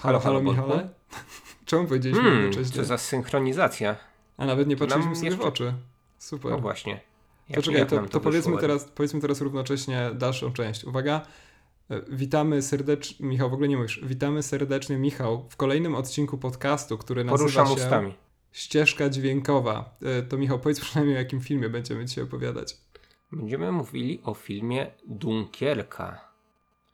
Halo, halo, Michale? Czemu powiedzieliśmy Hmm, jednocześnie? co za synchronizacja. A nawet nie patrzyliśmy sobie w jeszcze- oczy. Super. No właśnie. to czekaj, jak to, nam to powiedzmy, teraz, powiedzmy teraz równocześnie dalszą część. Uwaga. E, Witamy serdecznie, Michał, w ogóle nie mówisz. Witamy serdecznie, Michał, w kolejnym odcinku podcastu, który nazywa Poruszam się ustami. Ścieżka Dźwiękowa. E, To Michał, powiedz przynajmniej o jakim filmie będziemy dzisiaj opowiadać. Będziemy mówili o filmie Dunkierka.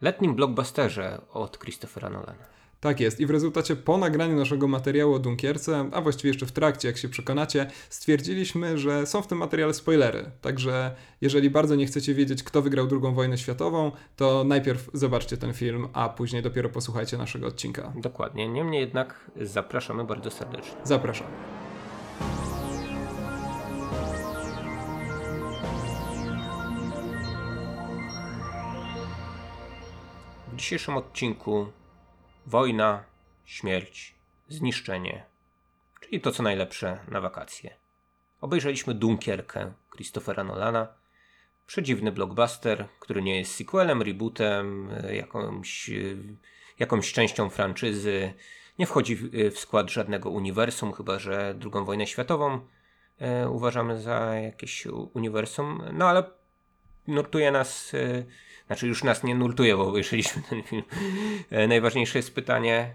Letnim blockbusterze od Christophera Nolana. Tak jest. I w rezultacie po nagraniu naszego materiału o Dunkierce, a właściwie jeszcze w trakcie, jak się przekonacie, stwierdziliśmy, że są w tym materiale spoilery. Także jeżeli bardzo nie chcecie wiedzieć, kto wygrał II wojnę światową, to najpierw zobaczcie ten film, a później dopiero posłuchajcie naszego odcinka. Dokładnie. Niemniej jednak zapraszamy bardzo serdecznie. Zapraszam. W dzisiejszym odcinku wojna, śmierć, zniszczenie, czyli to co najlepsze na wakacje. Obejrzeliśmy Dunkierkę Christophera Nolana, przedziwny blockbuster, który nie jest sequelem, rebootem, jakąś, jakąś częścią franczyzy, nie wchodzi w, skład żadnego uniwersum, chyba że II wojnę światową e, uważamy za jakieś uniwersum, no ale nurtuje nas, e, znaczy już nas nie nurtuje, bo obejrzeliśmy ten film. E, Najważniejsze jest pytanie,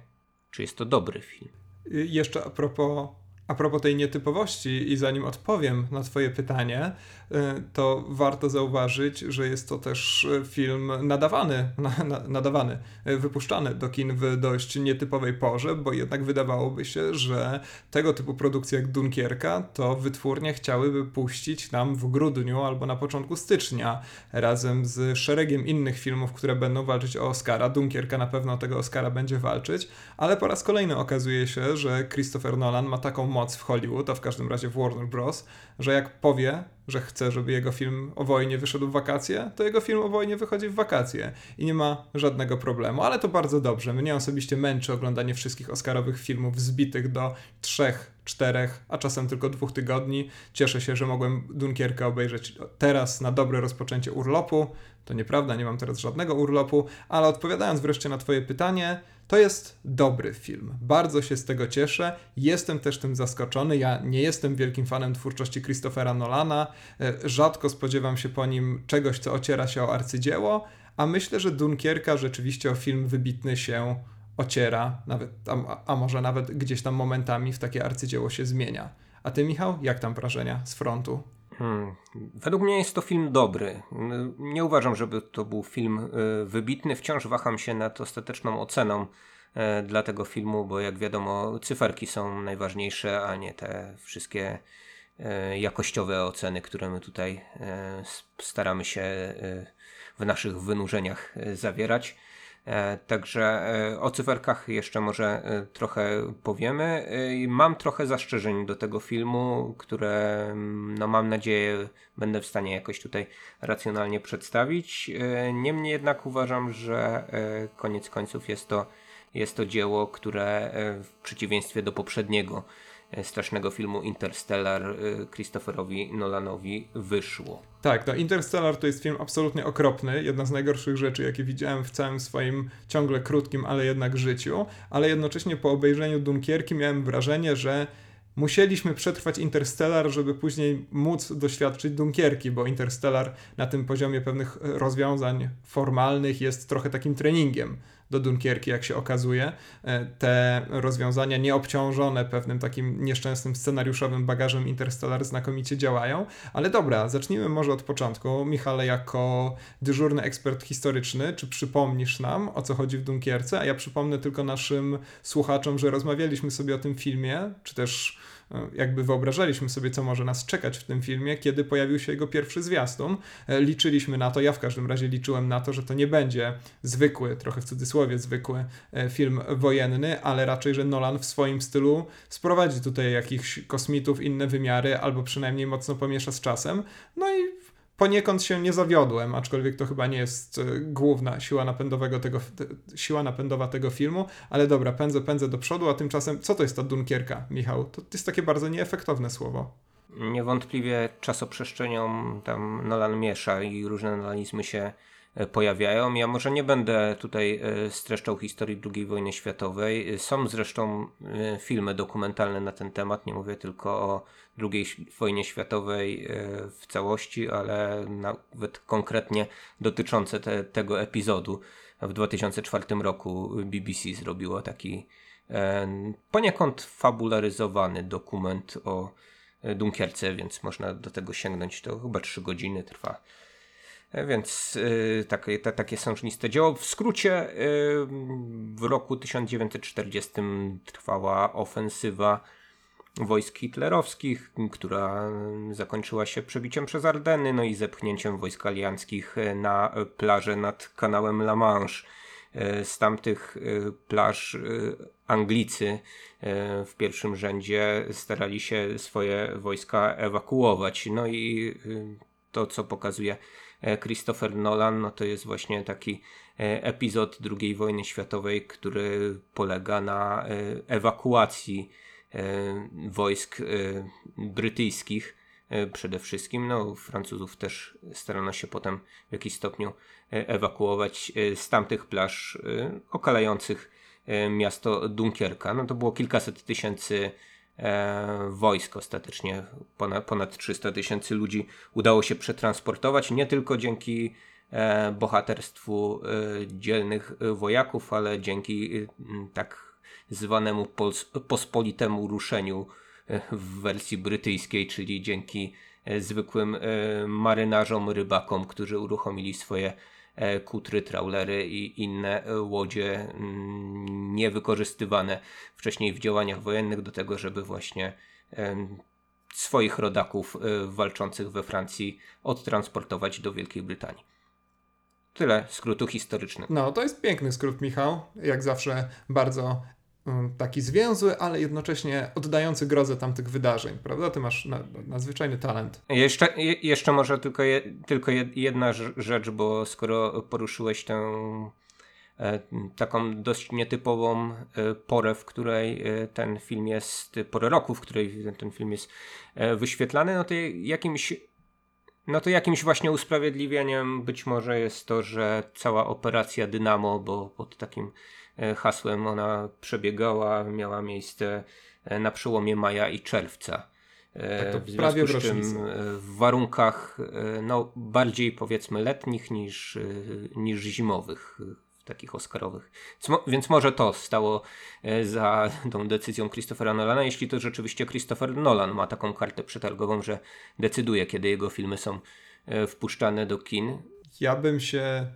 czy jest to dobry film. I Jeszcze a propos, a propos tej nietypowości i zanim odpowiem na twoje pytanie, y, to warto zauważyć, że jest to też y, film nadawany, na, na, nadawany, y, wypuszczany do kin w dość nietypowej porze, bo jednak wydawałoby się, że tego typu produkcje jak Dunkierka to wytwórnie chciałyby puścić nam w grudniu albo na początku stycznia razem z szeregiem innych filmów, które będą walczyć o Oscara. Dunkierka na pewno o tego Oscara będzie walczyć, ale po raz kolejny okazuje się, że Christopher Nolan ma taką moc w Hollywood, a w każdym razie w Warner Bros., że jak powie, że chce, żeby jego film o wojnie wyszedł w wakacje, to jego film o wojnie wychodzi w wakacje i nie ma żadnego problemu. Ale to bardzo dobrze. Mnie osobiście męczy oglądanie wszystkich Oscarowych filmów zbitych do trzech, czterech, a czasem tylko dwóch tygodni. Cieszę się, że mogłem Dunkierkę obejrzeć teraz na dobre rozpoczęcie urlopu. To nieprawda, nie mam teraz żadnego urlopu, ale odpowiadając wreszcie na Twoje pytanie, to jest dobry film. Bardzo się z tego cieszę. Jestem też tym zaskoczony. Ja nie jestem wielkim fanem twórczości Christophera Nolana. E, Rzadko spodziewam się po nim czegoś, co ociera się o arcydzieło, a myślę, że Dunkierka rzeczywiście o film wybitny się ociera, nawet, a, a może nawet gdzieś tam momentami w takie arcydzieło się zmienia. A ty, Michał, jak tam wrażenia z frontu? Hmm. Według mnie jest to film dobry. Nie uważam, żeby to był film y, wybitny. Wciąż waham się nad ostateczną oceną e, dla tego filmu, bo jak wiadomo, cyferki są najważniejsze, a nie te wszystkie e, jakościowe oceny, które my tutaj e, staramy się e, w naszych wynurzeniach e, zawierać. E, Także e, o cyferkach jeszcze może e, trochę powiemy. Mam trochę zastrzeżeń do tego filmu, które mm, no mam nadzieję będę w stanie jakoś tutaj racjonalnie przedstawić. Niemniej jednak uważam, że koniec końców jest to, jest to dzieło, które w przeciwieństwie do poprzedniego strasznego filmu Interstellar e, Christopherowi Nolanowi wyszło. Tak, no Interstellar to jest film absolutnie okropny, jedna z najgorszych rzeczy, jakie widziałem w całym swoim ciągle krótkim, ale jednak życiu, ale jednocześnie po obejrzeniu Dunkierki miałem wrażenie, że musieliśmy przetrwać Interstellar, żeby później móc doświadczyć Dunkierki, bo Interstellar na tym poziomie pewnych rozwiązań formalnych jest trochę takim treningiem do Dunkierki, jak się okazuje. E, Te rozwiązania nieobciążone pewnym takim nieszczęsnym scenariuszowym bagażem Interstellar znakomicie działają. Ale dobra, zacznijmy może od początku. Michale, jako dyżurny ekspert historyczny, czy przypomnisz nam, o co chodzi w Dunkierce? A ja przypomnę tylko naszym słuchaczom, że rozmawialiśmy sobie o tym filmie, czy też jakby wyobrażaliśmy sobie, co może nas czekać w tym filmie, kiedy pojawił się jego pierwszy zwiastun. E, Liczyliśmy na to, ja w każdym razie liczyłem na to, że to nie będzie zwykły, trochę w cudzysłowie zwykły e, film wojenny, ale raczej, że Nolan w swoim stylu sprowadzi tutaj jakichś kosmitów, inne wymiary, albo przynajmniej mocno pomiesza z czasem. No i poniekąd się nie zawiodłem, aczkolwiek to chyba nie jest e, główna siła, napędowego tego, te, siła napędowa tego filmu, ale dobra, pędzę, pędzę do przodu, a tymczasem co to jest ta Dunkierka, Michał? To jest takie bardzo nieefektowne słowo. Niewątpliwie czasoprzestrzenią tam Nolan miesza i różne nolanizmy się pojawiają. Ja może nie będę tutaj streszczał historii II wojny światowej. Są zresztą filmy dokumentalne na ten temat, nie mówię tylko o II wojnie światowej w całości, ale nawet konkretnie dotyczące te, tego epizodu. W 2004 roku BBC zrobiło taki poniekąd fabularyzowany dokument o e, Dunkierce, więc można do tego sięgnąć. To chyba 3 godziny trwa. E, więc e, takie, te, takie sążniste dzieło. W skrócie, w roku 1940 trwała ofensywa wojsk hitlerowskich, która zakończyła się przebiciem przez Ardeny, no i zepchnięciem wojsk alianckich na plażę nad kanałem La Manche. Z tamtych plaż Anglicy e, w pierwszym rzędzie starali się swoje wojska ewakuować. No i e, to, co pokazuje e, Christopher Nolan, no to jest właśnie taki epizod II wojny światowej, który polega na ewakuacji wojsk brytyjskich przede wszystkim. No, Francuzów też starano się potem w jakiś stopniu ewakuować z tamtych plaż okalających E, miasto Dunkierka. No to było kilkaset tysięcy e, wojsk ostatecznie, ponad, ponad 300 tysięcy ludzi udało się przetransportować, nie tylko dzięki e, bohaterstwu e, dzielnych wojaków, ale dzięki e, tak zwanemu pospolitemu ruszeniu e, w wersji brytyjskiej, czyli dzięki zwykłym marynarzom, rybakom, którzy uruchomili swoje E, kutry, trawlery i inne e, łodzie mm, niewykorzystywane wcześniej w działaniach wojennych do tego, żeby właśnie swoich rodaków e, walczących we Francji odtransportować do Wielkiej Brytanii. Tyle skrótu historycznego. No, to jest piękny skrót, Michał. Jak zawsze bardzo taki zwięzły, ale jednocześnie oddający grozę tamtych wydarzeń, prawda? Ty masz na, nadzwyczajny talent. Jeszcze, jeszcze może tylko, je, tylko jedna rzecz, bo skoro poruszyłeś tę e, taką dość nietypową e, porę, w której e, ten film jest, porę roku, w której ten film jest wyświetlany, no to jakimś no to jakimś właśnie usprawiedliwieniem być może jest to, że cała operacja Dynamo, bo pod takim hasłem ona przebiegała, miała miejsce e, na przełomie maja i czerwca. E, tak to w prawie w czym w warunkach no, bardziej powiedzmy letnich niż, niż zimowych takich oscarowych. Więc może to stało za tą decyzją Christophera Nolana, jeśli to rzeczywiście Christopher Nolan ma taką kartę przetargową, że decyduje, kiedy jego filmy są wpuszczane do kin. Ja bym się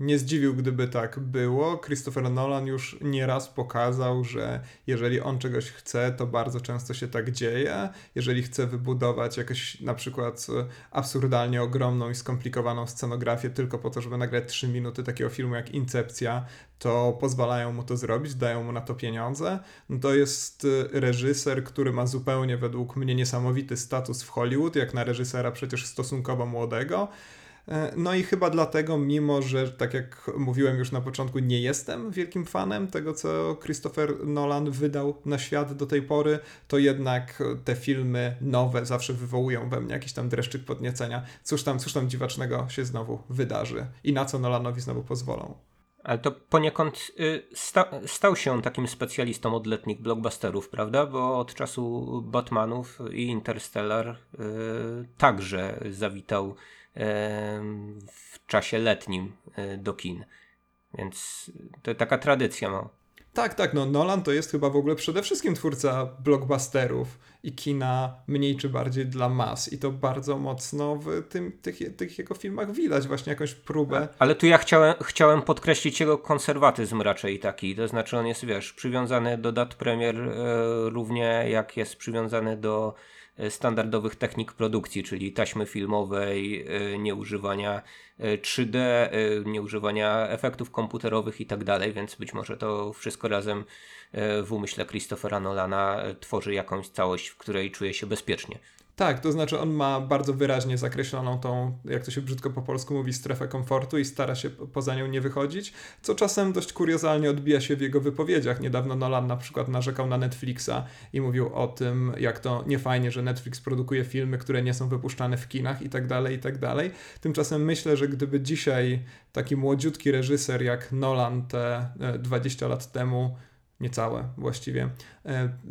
nie zdziwił, gdyby tak było. Christopher Nolan już nieraz pokazał, że jeżeli on czegoś chce, to bardzo często się tak dzieje. Jeżeli chce wybudować jakąś na przykład absurdalnie ogromną i skomplikowaną scenografię tylko po to, żeby nagrać 3 minuty takiego filmu jak Incepcja, to pozwalają mu to zrobić, dają mu na to pieniądze. No to jest reżyser, który ma zupełnie według mnie niesamowity status w Hollywood, jak na reżysera przecież stosunkowo młodego. E, no i chyba dlatego, mimo że, tak jak mówiłem już na początku, nie jestem wielkim fanem tego, co Christopher Nolan wydał na świat do tej pory, to jednak te filmy nowe zawsze wywołują we mnie jakiś tam dreszczyk podniecenia. Cóż tam, cóż tam dziwacznego się znowu wydarzy i na co Nolanowi znowu pozwolą. Ale to poniekąd y, sta stał się on takim specjalistą od letnich blockbusterów, prawda? Bo od czasu Batmanów i Interstellar y, także zawitał w czasie letnim e, do kin. Więc to taka tradycja ma. Tak, tak, no Nolan to jest chyba w ogóle przede wszystkim twórca blockbusterów i kina mniej czy bardziej dla mas i to bardzo mocno w tym, tych, tych jego filmach widać właśnie jakąś próbę. Ale tu ja chciałem, chciałem podkreślić jego konserwatyzm raczej taki, to znaczy on jest, wiesz, przywiązany do dat premier e, równie jak jest przywiązany do standardowych technik produkcji, czyli taśmy filmowej, e, nieużywania 3D, e, e, nieużywania efektów komputerowych i tak dalej, więc być może to wszystko razem w umyśle Christophera Nolana tworzy jakąś całość, w której czuje się bezpiecznie. Tak, to znaczy on ma bardzo wyraźnie zakreśloną tą, jak to się brzydko po polsku mówi, strefę komfortu i stara się poza nią nie wychodzić, co czasem dość kuriozalnie odbija się w jego wypowiedziach. Niedawno Nolan na przykład narzekał na Netflixa i mówił o tym, jak to niefajnie, że Netflix produkuje filmy, które nie są wypuszczane w kinach i tak dalej, i tak dalej. Tymczasem myślę, że gdyby dzisiaj taki młodziutki reżyser jak Nolan te 20 e, lat temu niecałe właściwie,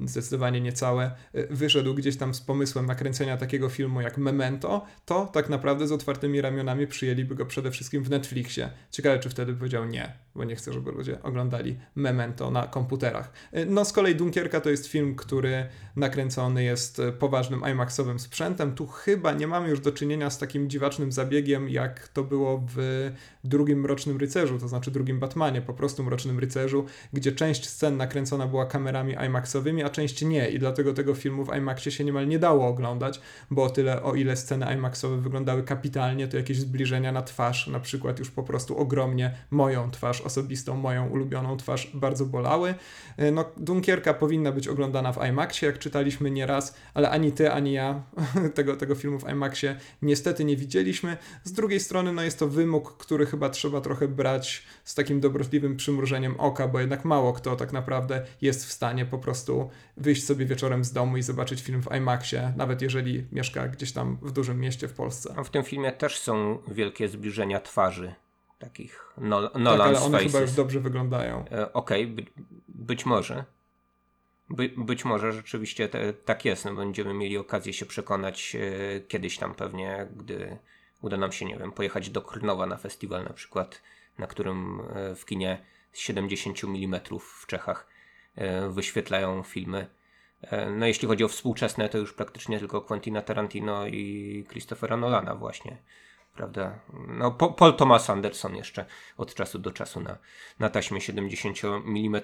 zdecydowanie niecałe, e, wyszedł gdzieś tam z pomysłem nakręcenia takiego filmu jak Memento, to tak naprawdę z otwartymi ramionami przyjęliby go przede wszystkim w Netflixie. Ciekawe, czy wtedy powiedział nie, bo nie chcę, żeby ludzie oglądali Memento na komputerach. E, no z kolei Dunkierka to jest film, który nakręcony jest poważnym IMAXowym sprzętem. Tu chyba nie mamy już do czynienia z takim dziwacznym zabiegiem, jak to było w drugim Mrocznym Rycerzu, to znaczy drugim Batmanie, po prostu Mrocznym Rycerzu, gdzie część scen nakręcona była kamerami IMAXowymi, a część nie i dlatego tego filmu w IMAXie się niemal nie dało oglądać, bo o tyle o ile sceny IMAXowe wyglądały kapitalnie, to jakieś zbliżenia na twarz, na przykład już po prostu ogromnie moją twarz osobistą, moją ulubioną twarz bardzo bolały. E, no Dunkierka powinna być oglądana w IMAXie, jak czytaliśmy nieraz, ale ani ty, ani ja tego, tego filmu w IMAXie niestety nie widzieliśmy. Z drugiej strony no jest to wymóg, który chyba trzeba trochę brać z takim dobrotliwym przymrużeniem oka, bo jednak mało kto tak naprawdę jest w stanie po prostu wyjść sobie wieczorem z domu i zobaczyć film w IMAXie, nawet jeżeli mieszka gdzieś tam w dużym mieście w Polsce. A w tym filmie też są wielkie zbliżenia twarzy takich no, Nolan Tak, ale one faces. chyba już dobrze wyglądają. E, Okej, okay, by, być może. By, być może rzeczywiście te, tak jest. No będziemy mieli okazję się przekonać e, kiedyś tam pewnie, gdy uda nam się, nie wiem, pojechać do Krnowa na festiwal na przykład, na którym e, w kinie 70 mm w Czechach e, wyświetlają filmy. E, no jeśli chodzi o współczesne, to już praktycznie tylko Quentina Tarantino i Christophera Nolana właśnie. Prawda? No, Paul Thomas Anderson jeszcze od czasu do czasu na, na taśmie 70 mm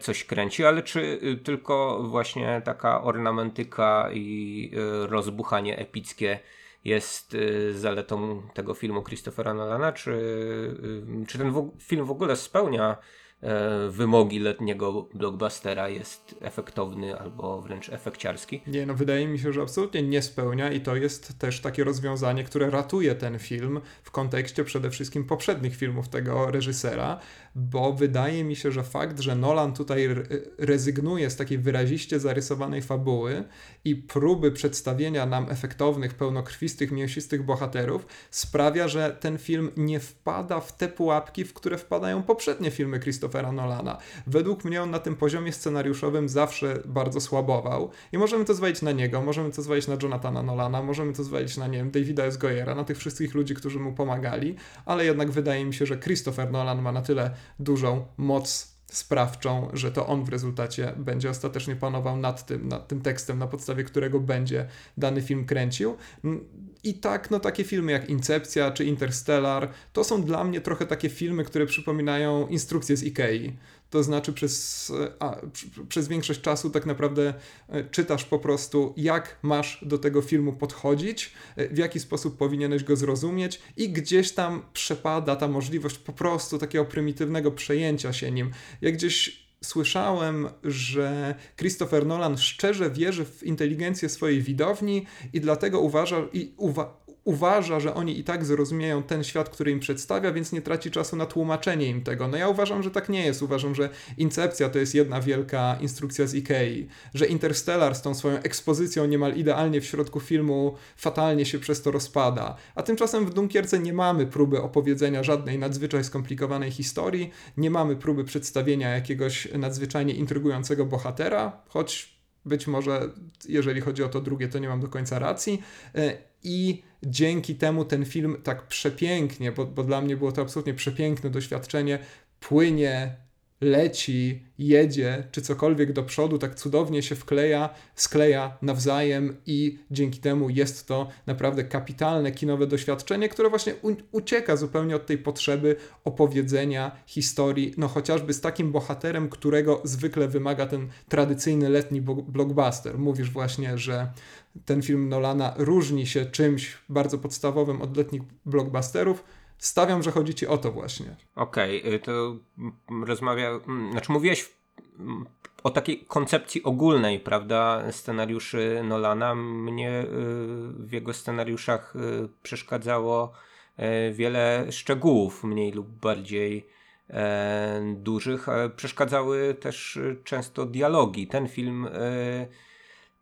coś kręci, ale czy tylko właśnie taka ornamentyka i rozbuchanie epickie jest y, zaletą tego filmu Christophera Nolana, czy, y, czy ten film w ogóle spełnia E, wymogi letniego blockbustera jest efektowny albo wręcz efekciarski? Nie, no wydaje mi się, że absolutnie nie spełnia i to jest też takie rozwiązanie, które ratuje ten film w kontekście przede wszystkim poprzednich filmów tego reżysera, bo wydaje mi się, że fakt, że Nolan tutaj rezygnuje z takiej wyraziście zarysowanej fabuły i próby przedstawienia nam efektownych, pełnokrwistych, mięsistych bohaterów sprawia, że ten film nie wpada w te pułapki, w które wpadają poprzednie filmy Christophera Nolana. Według mnie on na tym poziomie scenariuszowym zawsze bardzo słabował i możemy to zwalić na niego, możemy to zwalić na Jonathana Nolana, możemy to zwalić na, nie wiem, Davida S. Goyera, na tych wszystkich ludzi, którzy mu pomagali, ale jednak wydaje mi się, że Christopher Nolan ma na tyle dużą moc sprawczą, że to on w rezultacie będzie ostatecznie panował nad tym, nad tym tekstem, na podstawie którego będzie dany film kręcił. I tak, no takie filmy jak Incepcja czy Interstellar, to są dla mnie trochę takie filmy, które przypominają instrukcje z Ikei. To znaczy przez, a, przez większość czasu tak naprawdę e, czytasz po prostu, jak masz do tego filmu podchodzić, e, w jaki sposób powinieneś go zrozumieć i gdzieś tam przepada ta możliwość po prostu takiego prymitywnego przejęcia się nim. Jak gdzieś słyszałem, że Christopher Nolan szczerze wierzy w inteligencję swojej widowni i dlatego uważa, i uwa uważa, że oni i tak zrozumieją ten świat, który im przedstawia, więc nie traci czasu na tłumaczenie im tego. No ja uważam, że tak nie jest. Uważam, że Incepcja to jest jedna wielka instrukcja z Ikei, że Interstellar z tą swoją ekspozycją niemal idealnie w środku filmu fatalnie się przez to rozpada. A tymczasem w Dunkierce nie mamy próby opowiedzenia żadnej nadzwyczaj skomplikowanej historii, nie mamy próby przedstawienia jakiegoś nadzwyczajnie intrygującego bohatera, choć być może jeżeli chodzi o to drugie, to nie mam do końca racji. I dzięki temu ten film tak przepięknie, bo, bo dla mnie było to absolutnie przepiękne doświadczenie, płynie leci, jedzie, czy cokolwiek do przodu, tak cudownie się wkleja, skleja nawzajem i dzięki temu jest to naprawdę kapitalne kinowe doświadczenie, które właśnie ucieka zupełnie od tej potrzeby opowiedzenia historii, no chociażby z takim bohaterem, którego zwykle wymaga ten tradycyjny letni blockbuster. Mówisz właśnie, że ten film Nolana różni się czymś bardzo podstawowym od letnich blockbusterów, Stawiam, że chodzi ci o to właśnie. Okej, okay, to rozmawia, znaczy mówiłeś o takiej koncepcji ogólnej, prawda, scenariuszy Nolana. Mnie w jego scenariuszach przeszkadzało wiele szczegółów, mniej lub bardziej dużych. Przeszkadzały też często dialogi. Ten film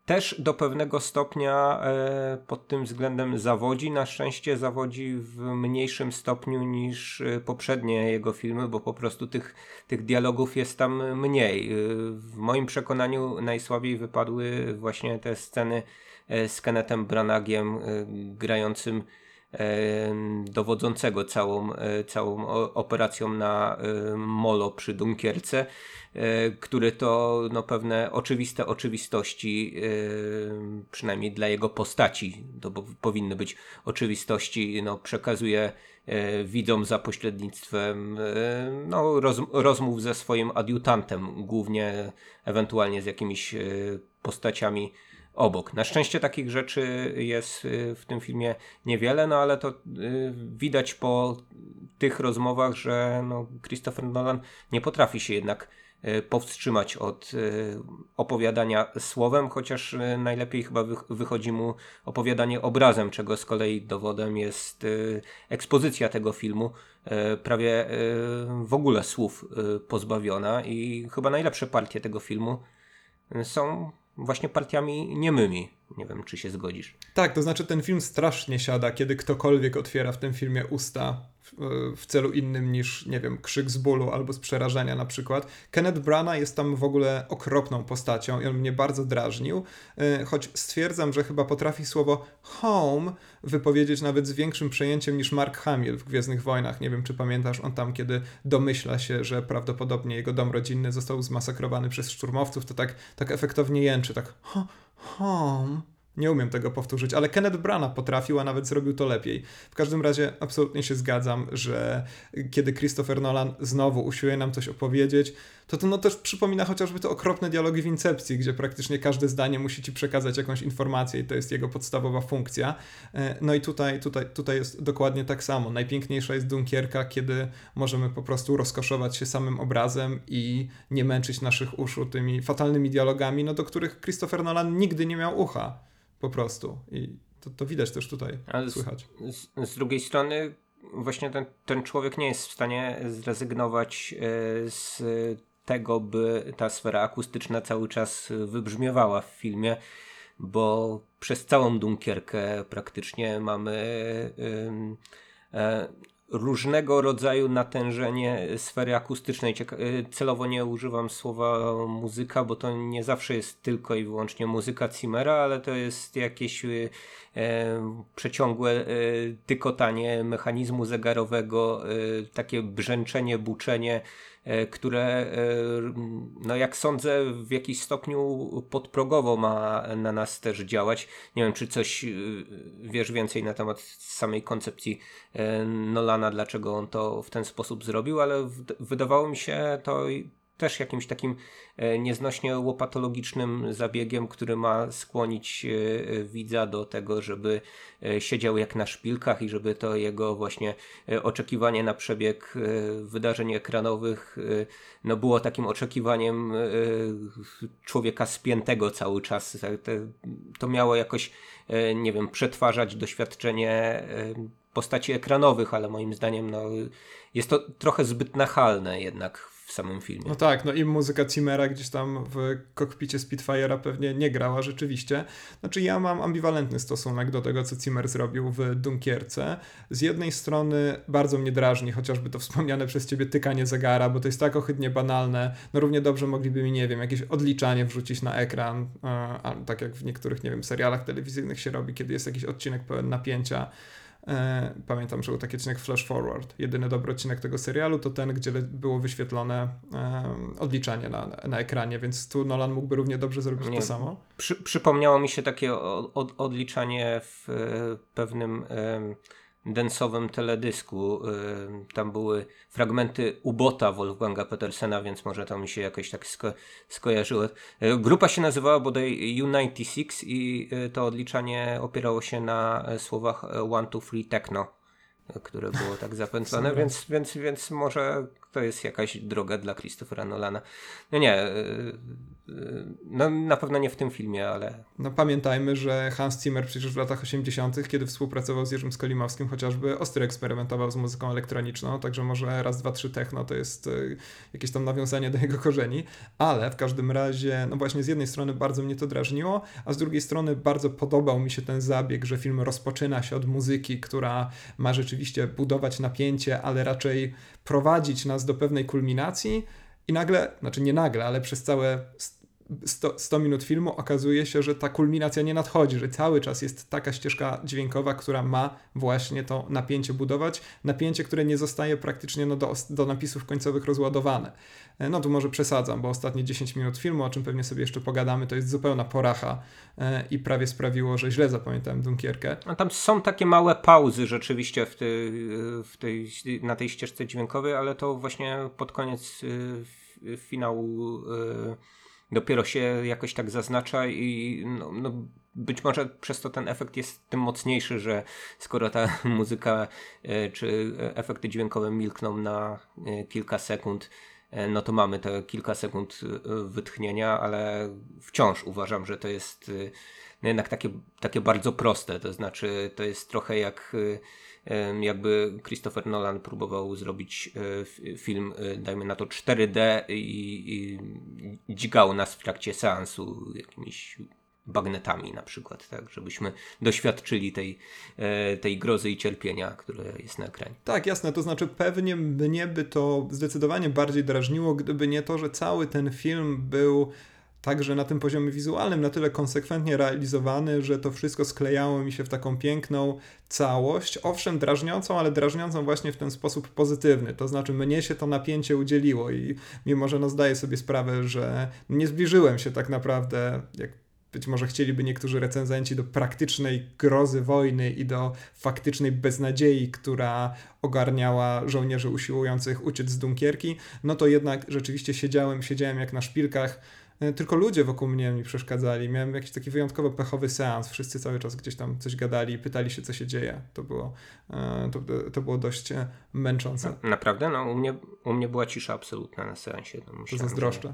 też do pewnego stopnia e, pod tym względem zawodzi. Na szczęście zawodzi w mniejszym stopniu niż e, poprzednie jego filmy, bo po prostu tych, tych dialogów jest tam mniej. E, w moim przekonaniu najsłabiej wypadły właśnie te sceny z Kennethem Branagiem grającym dowodzącego całą, całą operacją na molo przy Dunkierce. E, który to no, pewne oczywiste oczywistości, e, przynajmniej dla jego postaci, to powinny być oczywistości, no, przekazuje e, widzom za pośrednictwem no, roz, rozmów ze swoim adiutantem, głównie ewentualnie z jakimiś postaciami obok. Na szczęście takich rzeczy jest w tym filmie niewiele, no ale to widać po tych rozmowach, że no, Christopher Nolan nie potrafi się jednak E, powstrzymać od opowiadania słowem, chociaż najlepiej chyba wychodzi mu opowiadanie obrazem, czego z kolei dowodem jest ekspozycja tego filmu, prawie w ogóle słów pozbawiona i chyba najlepsze partie tego filmu są właśnie partiami niemymi. Nie wiem, czy się zgodzisz. Tak, to znaczy ten film strasznie siada, kiedy ktokolwiek otwiera w tym filmie usta w celu innym niż, nie wiem, krzyk z bólu albo z przerażenia na przykład. Kenneth Branagh jest tam w ogóle okropną postacią i on mnie bardzo drażnił, y, choć stwierdzam, że chyba potrafi słowo home wypowiedzieć nawet z większym przejęciem niż Mark Hamill w Gwiezdnych Wojnach. Nie wiem, czy pamiętasz, on tam, kiedy domyśla się, że prawdopodobnie jego dom rodzinny został zmasakrowany przez szturmowców, to tak, tak efektownie jęczy, tak home nie umiem tego powtórzyć, ale Kenneth Branagh potrafił, a nawet zrobił to lepiej. W każdym razie absolutnie się zgadzam, że kiedy Christopher Nolan znowu usiłuje nam coś opowiedzieć, to to no też przypomina chociażby te okropne dialogi w Incepcji, gdzie praktycznie każde zdanie musi ci przekazać jakąś informację i to jest jego podstawowa funkcja. E, no i tutaj, tutaj, tutaj jest dokładnie tak samo. Najpiękniejsza jest Dunkierka, kiedy możemy po prostu rozkoszować się samym obrazem i nie męczyć naszych uszu tymi fatalnymi dialogami, no do których Christopher Nolan nigdy nie miał ucha po prostu. I to, to widać też tutaj, Ale słychać. Z, z, drugiej strony właśnie ten, ten człowiek nie jest w stanie zrezygnować e, z tego, by ta sfera akustyczna cały czas wybrzmiewała w filmie, bo przez całą Dunkierkę praktycznie mamy e, różnego rodzaju natężenie sfery akustycznej. Y, celowo nie używam słowa muzyka, bo to nie zawsze jest tylko i wyłącznie muzyka Cimmera, ale to jest jakieś e, przeciągłe e, tykotanie mechanizmu zegarowego, e, takie brzęczenie, buczenie które, e, no jak sądzę, w jakiś stopniu podprogowo ma na nas też działać. Nie wiem, czy coś e, wiesz więcej na temat samej koncepcji Nolana, dlaczego on to w ten sposób zrobił, ale wydawało mi się to też jakimś takim e, nieznośnie łopatologicznym zabiegiem, który ma skłonić e, widza do tego, żeby e, siedział jak na szpilkach i żeby to jego właśnie oczekiwanie na przebieg wydarzeń ekranowych no było takim oczekiwaniem człowieka spiętego cały czas. To miało jakoś, nie wiem, przetwarzać doświadczenie postaci ekranowych, ale moim zdaniem no, jest to trochę zbyt nachalne jednak samym filmie. No tak, no i muzyka Cimmera gdzieś tam w kokpicie Spitfire'a pewnie nie grała rzeczywiście. Znaczy ja mam ambiwalentny stosunek do tego, co Zimmer zrobił w Dunkierce. Z jednej strony bardzo mnie drażni chociażby to wspomniane przez ciebie tykanie zegara, bo to jest tak ohydnie banalne. No równie dobrze mogliby mi, nie wiem, jakieś odliczanie wrzucić na ekran, a, tak jak w niektórych, nie wiem, serialach telewizyjnych się robi, kiedy jest jakiś odcinek pełen napięcia. E, pamiętam, że był taki odcinek Flash Forward. Jedyny dobry odcinek tego serialu to ten, gdzie było wyświetlone e, odliczanie na, na ekranie, więc tu Nolan mógłby równie dobrze zrobić Nie, to samo. Przy, przypomniało mi się takie od, odliczanie w e, pewnym densowym teledysku. Y, tam były fragmenty ubota Wolfganga Petersena, więc może to mi się jakoś tak sko skojarzyło. Y, grupa się nazywała bodaj U96 i y, to odliczanie opierało się na słowach One, Two, Three Techno, które było tak zapętlone, więc, więc, więc może to jest jakaś droga dla Christophera Nolana. No nie, no, na pewno nie w tym filmie, ale. No pamiętajmy, że Hans Zimmer przecież w latach 80., kiedy współpracował z Jerzym Skolimowskim, chociażby ostry eksperymentował z muzyką elektroniczną, także może raz, dwa, trzy techno to jest y, jakieś tam nawiązanie do jego korzeni, ale w każdym razie, no właśnie z jednej strony bardzo mnie to drażniło, a z drugiej strony bardzo podobał mi się ten zabieg, że film rozpoczyna się od muzyki, która ma rzeczywiście budować napięcie, ale raczej prowadzić nas do pewnej kulminacji i nagle, znaczy nie nagle, ale przez całe 100, 100, minut filmu okazuje się, że ta kulminacja nie nadchodzi, że cały czas jest taka ścieżka dźwiękowa, która ma właśnie to napięcie budować. Napięcie, które nie zostaje praktycznie no, do, do napisów końcowych rozładowane. E, no tu może przesadzam, bo ostatnie 10 minut filmu, o czym pewnie sobie jeszcze pogadamy, to jest zupełna poracha e, i prawie sprawiło, że źle zapamiętałem Dunkierkę. A tam są takie małe pauzy rzeczywiście w tej, w tej, na tej ścieżce dźwiękowej, ale to właśnie pod koniec y, finału y, dopiero się jakoś tak zaznacza i no, no, być może przez to ten efekt jest tym mocniejszy, że skoro ta muzyka y, czy efekty dźwiękowe milkną na kilka sekund, E, no to mamy te kilka sekund e, wytchnienia, ale wciąż uważam, że to jest e, no jednak takie, takie bardzo proste. To znaczy, to jest trochę jak jakby Christopher Nolan próbował zrobić film, dajmy na to 4D i, i dźgał nas w trakcie seansu jakimiś bagnetami na przykład, tak, żebyśmy doświadczyli tej, e, tej grozy i cierpienia, które jest na ekranie. Tak, jasne, to znaczy pewnie mnie by to zdecydowanie bardziej drażniło, gdyby nie to, że cały ten film był także na tym poziomie wizualnym na tyle konsekwentnie realizowany, że to wszystko sklejało mi się w taką piękną całość. Owszem, drażniącą, ale drażniącą właśnie w ten sposób pozytywny. To znaczy, mnie się to napięcie udzieliło i mimo, że no zdaję sobie sprawę, że nie zbliżyłem się tak naprawdę, jak być może chcieliby niektórzy recenzenci do praktycznej grozy wojny i do faktycznej beznadziei, która ogarniała żołnierzy usiłujących uciec z Dunkierki, no to jednak rzeczywiście siedziałem, siedziałem jak na szpilkach. E, tylko ludzie wokół mnie mi przeszkadzali. Miałem jakiś taki wyjątkowo pechowy seans. Wszyscy cały czas gdzieś tam coś gadali, pytali się, co się dzieje. To było, e, to, to było dość e, męczące. Naprawdę? No, u mnie, u mnie była cisza absolutna na seansie. No, myślałem, to zazdroszczę.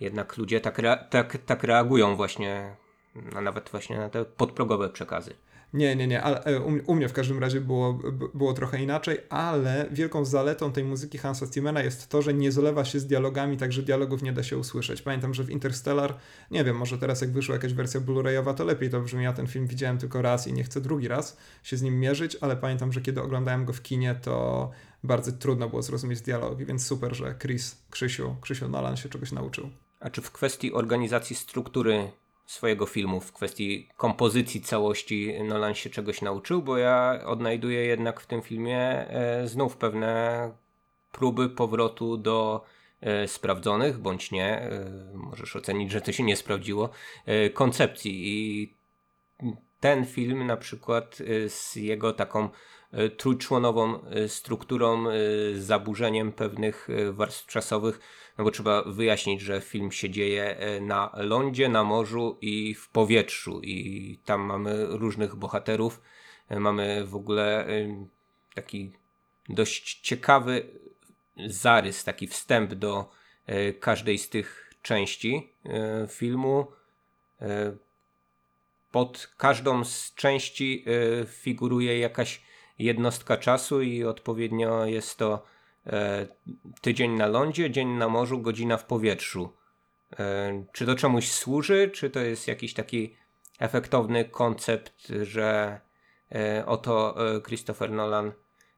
Jednak ludzie tak, tak, tak reagują właśnie, na nawet właśnie na te podprogowe przekazy. Nie, nie, nie, ale u, mnie w każdym razie było, było trochę inaczej, ale wielką zaletą tej muzyki Hansa Zimmera jest to, że nie zlewa się z dialogami, także dialogów nie da się usłyszeć. Pamiętam, że w Interstellar, nie wiem, może teraz jak wyszła jakaś wersja Blu-rayowa, to lepiej to brzmi. Ja ten film widziałem tylko raz i nie chcę drugi raz się z nim mierzyć, ale pamiętam, że kiedy oglądałem go w kinie, to bardzo trudno było zrozumieć dialogi, więc super, że Chris, Krzysiu, Krzysiu Nolan się czegoś nauczył. A czy w kwestii organizacji struktury swojego filmu, w kwestii kompozycji całości Nolan się czegoś nauczył? Bo ja odnajduję jednak w tym filmie e, znów pewne próby powrotu do e, sprawdzonych, bądź nie, e, możesz ocenić, że to się nie sprawdziło, koncepcji i ten film na przykład z jego taką trójczłonową e, strukturą, e, zaburzeniem pewnych warstw czasowych, no bo trzeba wyjaśnić, że film się dzieje na lądzie, na morzu i w powietrzu i tam mamy różnych bohaterów. Mamy w ogóle taki dość ciekawy zarys, taki wstęp do każdej z tych części filmu. Pod każdą z części figuruje jakaś jednostka czasu i odpowiednio jest to e, tydzień na lądzie, dzień na morzu, godzina w powietrzu. E, czy to czemuś służy, czy to jest jakiś taki efektowny koncept, że e, oto e, Christopher Nolan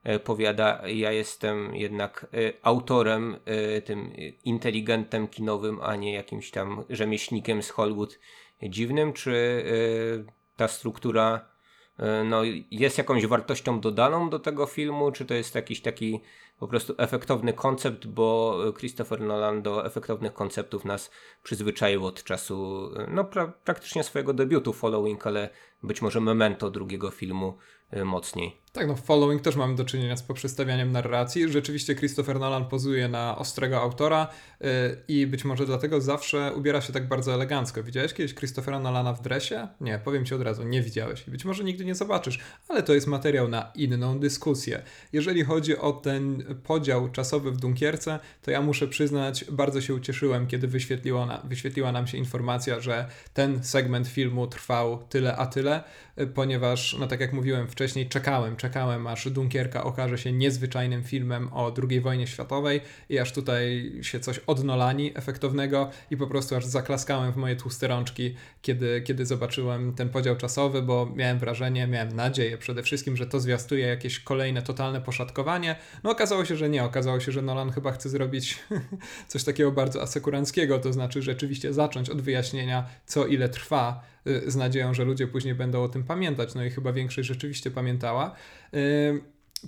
e, powiada, ja jestem jednak e, autorem, tym inteligentem kinowym, a nie jakimś tam rzemieślnikiem z Hollywood dziwnym, czy ta struktura no, jest jakąś wartością dodaną do tego filmu, czy to jest jakiś taki po prostu efektowny koncept, bo Christopher Nolan do efektownych konceptów nas przyzwyczaił od czasu, e, no pra praktycznie swojego debiutu Following, ale być może memento drugiego filmu e, mocniej. Tak, no w Following też mamy do czynienia z poprzestawianiem narracji. Rzeczywiście Christopher Nolan pozuje na ostrego autora yy, i być może dlatego zawsze ubiera się tak bardzo elegancko. Widziałeś kiedyś Christophera Nolana w dresie? Nie, powiem ci od razu, nie widziałeś. I być może nigdy nie zobaczysz, ale to jest materiał na inną dyskusję. Jeżeli chodzi o ten podział czasowy w Dunkierce, to ja muszę przyznać, bardzo się ucieszyłem, kiedy wyświetliła, na, wyświetliła nam się informacja, że ten segment filmu trwał tyle a tyle, ponieważ, no tak jak mówiłem wcześniej, czekałem, czekałem, aż Dunkierka okaże się niezwyczajnym filmem o II wojnie światowej i aż tutaj się coś odnolani efektownego i po prostu aż zaklaskałem w moje tłuste rączki, kiedy, kiedy zobaczyłem ten podział czasowy, bo miałem wrażenie, miałem nadzieję przede wszystkim, że to zwiastuje jakieś kolejne totalne poszatkowanie. No okazało się, że nie. Okazało się, że Nolan chyba chce zrobić coś takiego bardzo asekuranckiego, to znaczy rzeczywiście zacząć od wyjaśnienia, co ile trwa, z nadzieją, że ludzie później będą o tym pamiętać. No i chyba większość rzeczywiście pamiętała.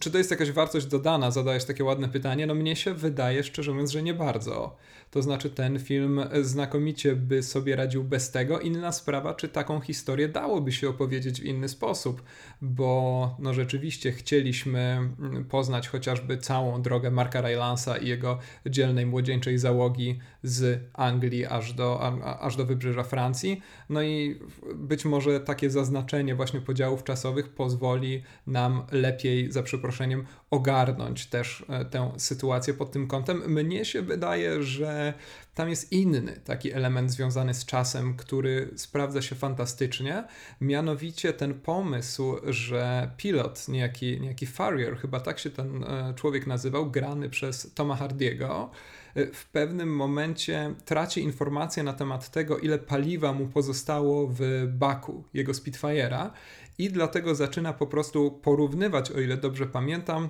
Czy to jest jakaś wartość dodana? Zadajesz takie ładne pytanie. No mnie się wydaje, szczerze mówiąc, że nie bardzo. To znaczy ten film znakomicie by sobie radził bez tego. Inna sprawa, czy taką historię dałoby się opowiedzieć w inny sposób, bo no rzeczywiście chcieliśmy mm, poznać chociażby całą drogę Marka Rylansa i jego dzielnej młodzieńczej załogi z Anglii aż do, a, aż do wybrzeża Francji. No i być może takie zaznaczenie właśnie podziałów czasowych pozwoli nam lepiej, za przeproszeniem, ogarnąć też e, tę sytuację pod tym kątem. Mnie się wydaje, że tam jest inny taki element związany z czasem, który sprawdza się fantastycznie. Mianowicie ten pomysł, że pilot, niejaki, niejaki Farrier, chyba tak się ten e, człowiek nazywał, grany przez Toma Hardiego, e, w pewnym momencie traci informacje na temat tego, ile paliwa mu pozostało w baku jego Spitfire'a i dlatego zaczyna po prostu porównywać, o ile dobrze pamiętam,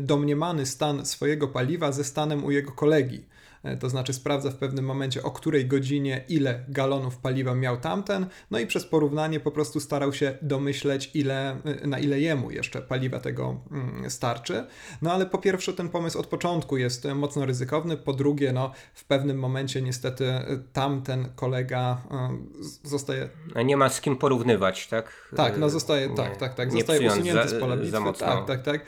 domniemany stan swojego paliwa ze stanem u jego kolegi. E, to znaczy sprawdza w pewnym momencie, o której godzinie ile galonów paliwa miał tamten, no i przez porównanie po prostu starał się domyśleć, ile, e, na ile jemu jeszcze paliwa tego mm, starczy. No ale po pierwsze, ten pomysł od początku jest mocno ryzykowny, po drugie, no w pewnym momencie niestety e, tamten kolega zostaje. Nie ma z kim porównywać, tak? Tak, no zostaje, nie, tak, tak, tak, zostaje usunięty za, z pola bitwy. Tak, tak, tak.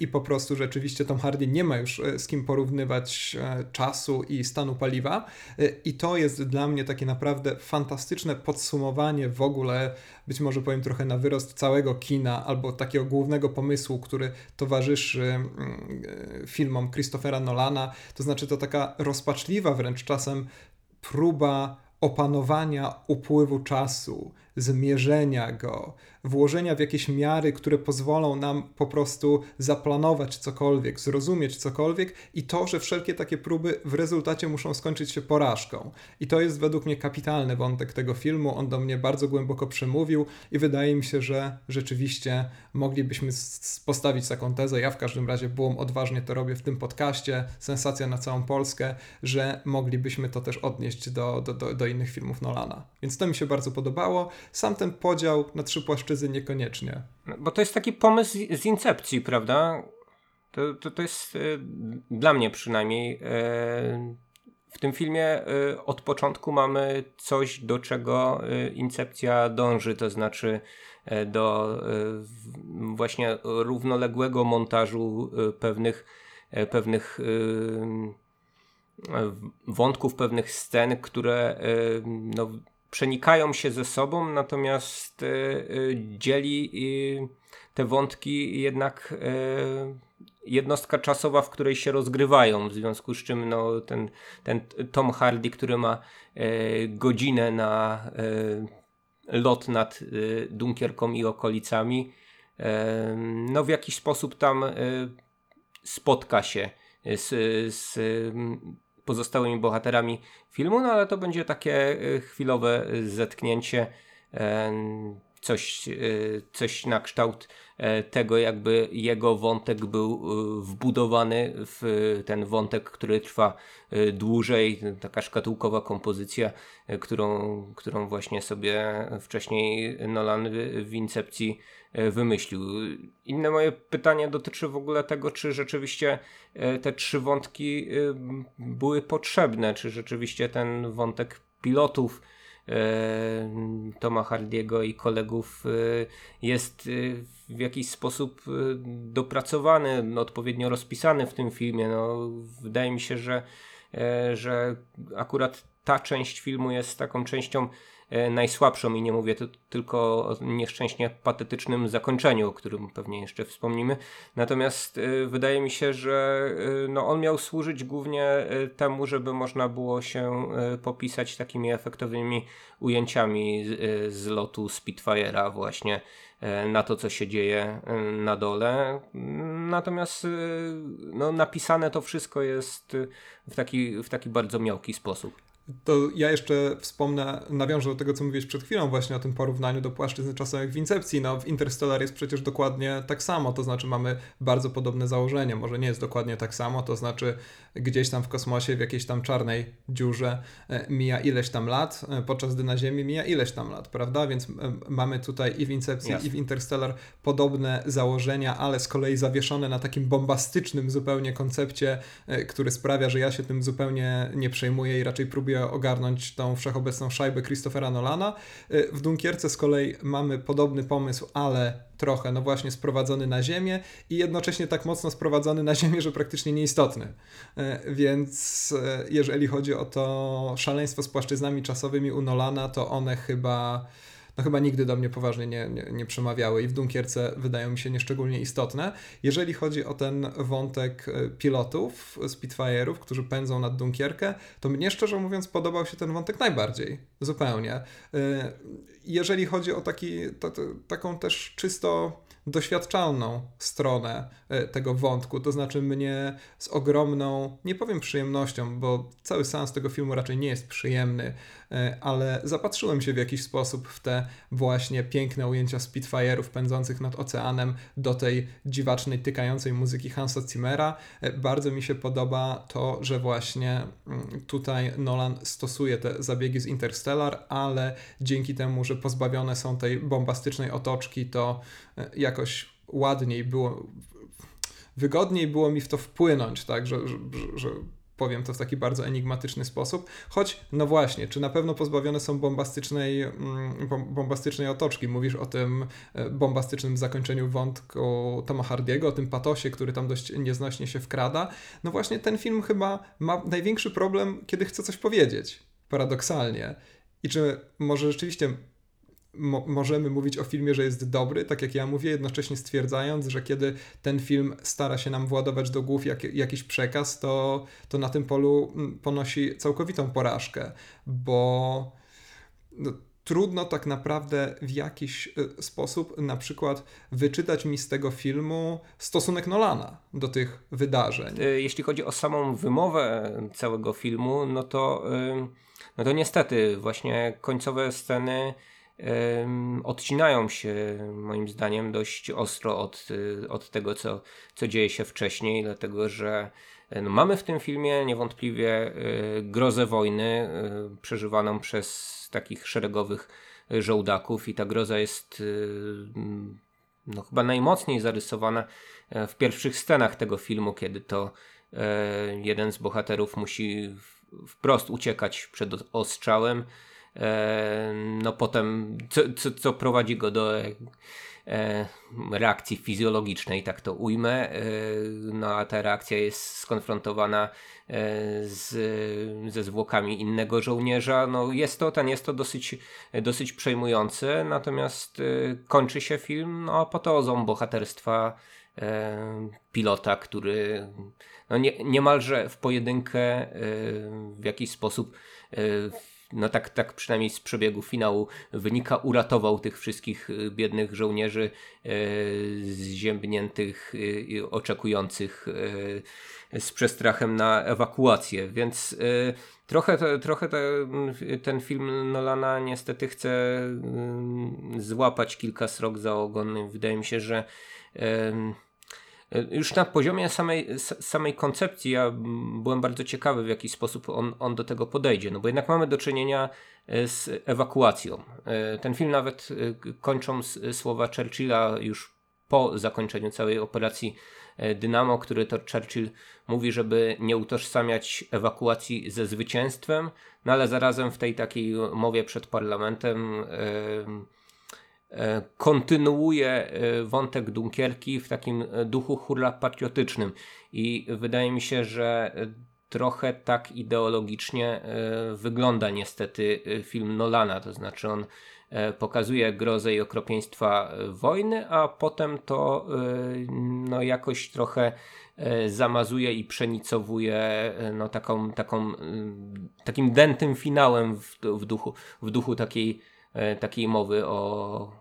I po prostu rzeczywiście Tom Hardy nie ma już z kim porównywać czasu czasu i stanu paliwa. Y, I to jest dla mnie takie naprawdę fantastyczne podsumowanie w ogóle, być może powiem trochę na wyrost całego kina, albo takiego głównego pomysłu, który towarzyszy mm, y, filmom Christophera Nolana. To znaczy to taka rozpaczliwa wręcz czasem próba opanowania upływu czasu, zmierzenia go, włożenia w jakieś miary, które pozwolą nam po prostu zaplanować cokolwiek, zrozumieć cokolwiek i to, że wszelkie takie próby w rezultacie muszą skończyć się porażką. I to jest według mnie kapitalny wątek tego filmu, on do mnie bardzo głęboko przemówił i wydaje mi się, że rzeczywiście moglibyśmy postawić taką tezę, ja w każdym razie byłem odważnie to robię w tym podcaście, sensacja na całą Polskę, że moglibyśmy to też odnieść do, do, do, do innych filmów Nolana. Więc to mi się bardzo podobało. Sam ten podział na trzy płaszczyzny niekoniecznie. Bo to jest taki pomysł z incepcji, prawda? To, to, to jest y, dla mnie przynajmniej. Y, w tym filmie y, od początku mamy coś, do czego incepcja dąży, to znaczy do właśnie równoległego montażu pewnych, pewnych wątków, pewnych scen, które no, przenikają się ze sobą, natomiast e, e, dzieli te wątki jednak e, jednostka czasowa, w której się rozgrywają, w związku z czym no, ten, ten Tom Hardy, który ma godzinę na lot nad Dunkierką i okolicami, no w jakiś sposób tam spotka się z, z pozostałymi bohaterami filmu, no ale to będzie takie e, chwilowe e, zetknięcie, e, coś, coś na kształt tego, jakby jego wątek był wbudowany w ten wątek, który trwa dłużej, taka szkatułkowa kompozycja, którą, którą właśnie sobie wcześniej Nolan w Incepcji E, wymyślił. Inne moje pytanie dotyczy w ogóle tego, czy rzeczywiście e, te trzy wątki e, były potrzebne, czy rzeczywiście ten wątek pilotów Toma Hardiego i kolegów jest w jakiś sposób dopracowany, odpowiednio rozpisany w tym filmie. No, wydaje mi się, że, że akurat ta część filmu jest taką częścią E, najsłabszą i nie mówię tu tylko o nieszczęśnie patetycznym zakończeniu, o którym pewnie jeszcze wspomnimy. Natomiast e, wydaje mi się, że e, no, on miał służyć głównie temu, żeby można było się popisać takimi efektownymi ujęciami z, z lotu Spitfire'a właśnie na to, co się dzieje na dole. Natomiast no, napisane to wszystko jest w taki, w taki bardzo miałki sposób. To ja jeszcze wspomnę, nawiążę do tego, co mówiłeś przed chwilą właśnie o tym porównaniu do płaszczyzny czasowych w Incepcji. No w Interstellar jest przecież dokładnie tak samo, to znaczy mamy bardzo podobne założenie. Może nie jest dokładnie tak samo, to znaczy gdzieś tam w kosmosie, w jakiejś tam czarnej dziurze e, mija ileś tam lat, e, podczas gdy na Ziemi mija ileś tam lat, prawda? Więc e, mamy tutaj i w Incepcji, yes. i w Interstellar podobne założenia, ale z kolei zawieszone na takim bombastycznym zupełnie koncepcie, który sprawia, że ja się tym zupełnie nie przejmuję i raczej próbuję ogarnąć tą wszechobecną szajbę Christophera Nolana. W Dunkierce z kolei mamy podobny pomysł, ale trochę, no właśnie, sprowadzony na Ziemię i jednocześnie tak mocno sprowadzony na Ziemię, że praktycznie nieistotny. E, więc e, jeżeli chodzi o to szaleństwo z płaszczyznami czasowymi u Nolana, to one chyba no chyba nigdy do mnie poważnie nie, nie, nie, przemawiały i w Dunkierce wydają mi się nieszczególnie istotne. Jeżeli chodzi o ten wątek e, pilotów, Spitfire'ów, którzy pędzą nad Dunkierkę, to mnie szczerze mówiąc podobał się ten wątek najbardziej, zupełnie. Jeżeli chodzi o taki, to, to, taką też czysto doświadczalną stronę e, tego wątku. To znaczy mnie z ogromną, nie powiem przyjemnością, bo cały sens tego filmu raczej nie jest przyjemny, e, ale zapatrzyłem się w jakiś sposób w te właśnie piękne ujęcia Spitfire'ów pędzących nad oceanem do tej dziwacznej, tykającej muzyki Hansa Zimmera. E, bardzo mi się podoba to, że właśnie mm, tutaj Nolan stosuje te zabiegi z Interstellar, ale dzięki temu, że pozbawione są tej bombastycznej otoczki, to jakoś ładniej było, wygodniej było mi w to wpłynąć, tak, że, że, że powiem to w taki bardzo enigmatyczny sposób. Choć, no właśnie, czy na pewno pozbawione są bombastycznej, mm, bombastycznej otoczki? Mówisz o tym e, bombastycznym zakończeniu wątku Toma Hardiego, o tym patosie, który tam dość nieznośnie się wkrada. No właśnie, ten film chyba ma największy problem, kiedy chce coś powiedzieć, paradoksalnie. I czy może rzeczywiście mo możemy mówić o filmie, że jest dobry, tak jak ja mówię, jednocześnie stwierdzając, że kiedy ten film stara się nam władować do głów jak, jakiś przekaz, to, to na tym polu mm, ponosi całkowitą porażkę, bo no, trudno tak naprawdę w jakiś y, sposób na przykład wyczytać mi z tego filmu stosunek Nolana do tych wydarzeń. Y, jeśli chodzi o samą wymowę całego filmu, no to, no to niestety właśnie końcowe sceny odcinają się moim zdaniem dość ostro od, y, od tego, co, co dzieje się wcześniej, dlatego że e, no, mamy w tym filmie niewątpliwie y, grozę wojny y, przeżywaną przez takich szeregowych żołdaków i ta groza jest no, chyba najmocniej zarysowana e, w pierwszych scenach tego filmu, kiedy to e, jeden z bohaterów musi wprost uciekać przed ostrzałem. E, no potem, co, co, co prowadzi go do e, reakcji fizjologicznej, tak to ujmę. E, no a ta reakcja jest skonfrontowana z, ze zwłokami innego żołnierza. No jest to, ten jest to dosyć, dosyć przejmujące, natomiast kończy się film no, apoteozą bohaterstwa pilota, który no, nie, niemalże w pojedynkę w jakiś sposób no tak, tak przynajmniej z przebiegu finału wynika, uratował tych wszystkich y, biednych żołnierzy e, zziębniętych, e, oczekujących z przestrachem na ewakuację, więc trochę, trochę te, ten film Nolana niestety chce złapać kilka srok za ogon. Wydaje mi się, że już na poziomie samej, samej koncepcji ja byłem bardzo ciekawy, w jaki sposób on, on do tego podejdzie, no bo jednak mamy do czynienia e, z ewakuacją. E, ten film nawet e, kończą słowa Churchilla już po zakończeniu całej operacji Dynamo, który to Churchill mówi, żeby nie utożsamiać ewakuacji ze zwycięstwem, no ale zarazem w tej takiej mowie przed parlamentem yy, E, kontynuuje e, wątek Dunkierki w takim e, duchu hurla patriotycznym i wydaje mi się, że trochę tak ideologicznie wygląda niestety film Nolana, to znaczy on pokazuje grozę i okropieństwa wojny, a potem to no jakoś trochę zamazuje i przenicowuje no taką, taką, takim dętym finałem w, w, duchu, w duchu takiej, takiej mowy o,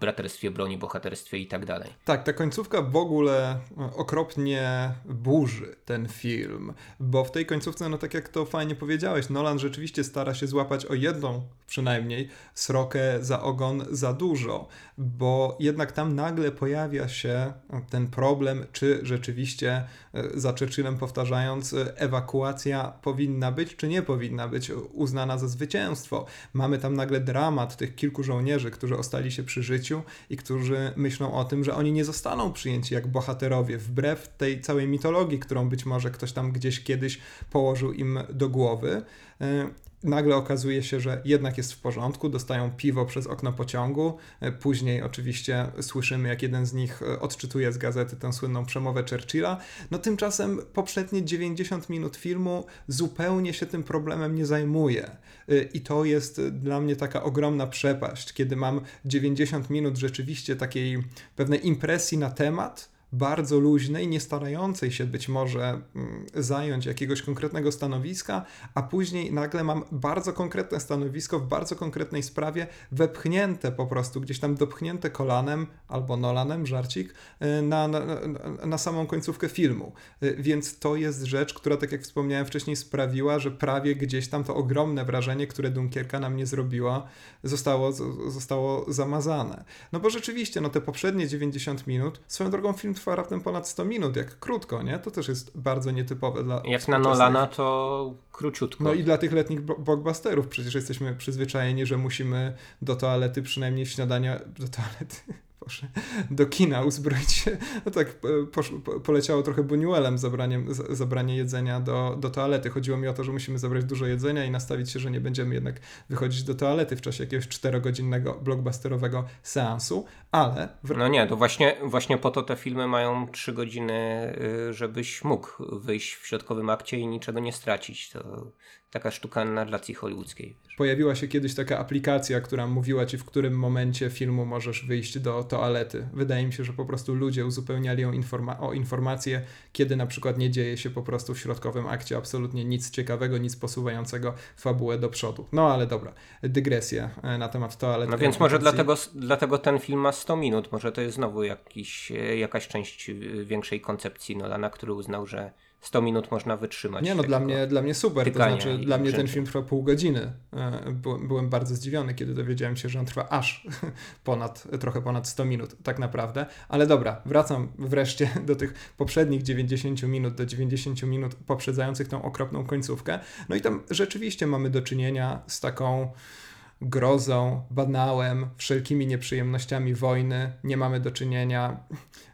braterstwie broni, bohaterstwie i tak dalej. Tak, ta końcówka w ogóle okropnie burzy ten film, bo w tej końcówce, no tak jak to fajnie powiedziałeś, Nolan rzeczywiście stara się złapać o jedną przynajmniej srokę za ogon za dużo, bo jednak tam nagle pojawia się ten problem, czy rzeczywiście e, za Churchillem powtarzając, ewakuacja powinna być, czy nie powinna być uznana za zwycięstwo. Mamy tam nagle dramat tych kilku żołnierzy, którzy ostali się przy życiu i którzy myślą o tym, że oni nie zostaną przyjęci jak bohaterowie, wbrew tej całej mitologii, którą być może ktoś tam gdzieś kiedyś położył im do głowy. Nagle okazuje się, że jednak jest w porządku, dostają piwo przez okno pociągu. E, później oczywiście słyszymy, jak jeden z nich e, odczytuje z gazety tę słynną przemowę Churchilla. No tymczasem poprzednie 90 minut filmu zupełnie się tym problemem nie zajmuje. E, I to jest dla mnie taka ogromna przepaść, kiedy mam 90 minut rzeczywiście takiej pewnej impresji na temat, bardzo luźnej, nie starającej się być może mm, zająć jakiegoś konkretnego stanowiska, a później nagle mam bardzo konkretne stanowisko w bardzo konkretnej sprawie, wepchnięte po prostu, gdzieś tam dopchnięte kolanem albo Nolanem, żarcik, y, na, na, na samą końcówkę filmu. Y, więc to jest rzecz, która, tak jak wspomniałem wcześniej, sprawiła, że prawie gdzieś tam to ogromne wrażenie, które Dunkierka na mnie zrobiła, zostało, zostało zamazane. No bo rzeczywiście, no te poprzednie 90 minut, swoją drogą film trwa raptem ponad 100 minut, jak krótko, nie? To też jest bardzo nietypowe dla. Jak na Nolana to króciutko. No i dla tych letnich blockbusterów przecież jesteśmy przyzwyczajeni, że musimy do toalety przynajmniej śniadania, do toalety, Boże, do kina uzbroić się. No tak, posz, poleciało trochę Buñuelem zabraniem, zabranie jedzenia do, do toalety. Chodziło mi o to, że musimy zabrać dużo jedzenia i nastawić się, że nie będziemy jednak wychodzić do toalety w czasie jakiegoś czterogodzinnego blockbusterowego seansu, ale... W... No nie, to właśnie, właśnie po to te filmy mają trzy godziny, y, żebyś mógł wyjść w środkowym akcie i niczego nie stracić. To taka sztuka narracji hollywoodzkiej. Pojawiła się kiedyś taka aplikacja, która mówiła ci, w którym momencie filmu możesz wyjść do toalety. Wydaje mi się, że po prostu ludzie uzupełniali ją informa o informacje, kiedy na przykład nie dzieje się po prostu w środkowym akcie absolutnie nic ciekawego, nic posuwającego fabułę do przodu. No ale dobra, dygresja e, na temat toalety. No więc może dlatego, dlatego ten film ma 100 minut, może to jest znowu jakiś, e, jakaś część e, większej koncepcji Nolana, który uznał, że 100 minut można wytrzymać. Nie, no dla mnie, dla mnie super. To znaczy, dla mnie ten film trwa pół godziny. E, byłem bardzo zdziwiony, kiedy dowiedziałem się, że on trwa aż ponad, trochę ponad 100 minut, tak naprawdę. Ale dobra, wracam wreszcie do tych poprzednich 90 minut, do 90 minut poprzedzających tą okropną końcówkę. No i tam rzeczywiście mamy do czynienia z taką grozą, banałem, wszelkimi nieprzyjemnościami wojny. Nie mamy do czynienia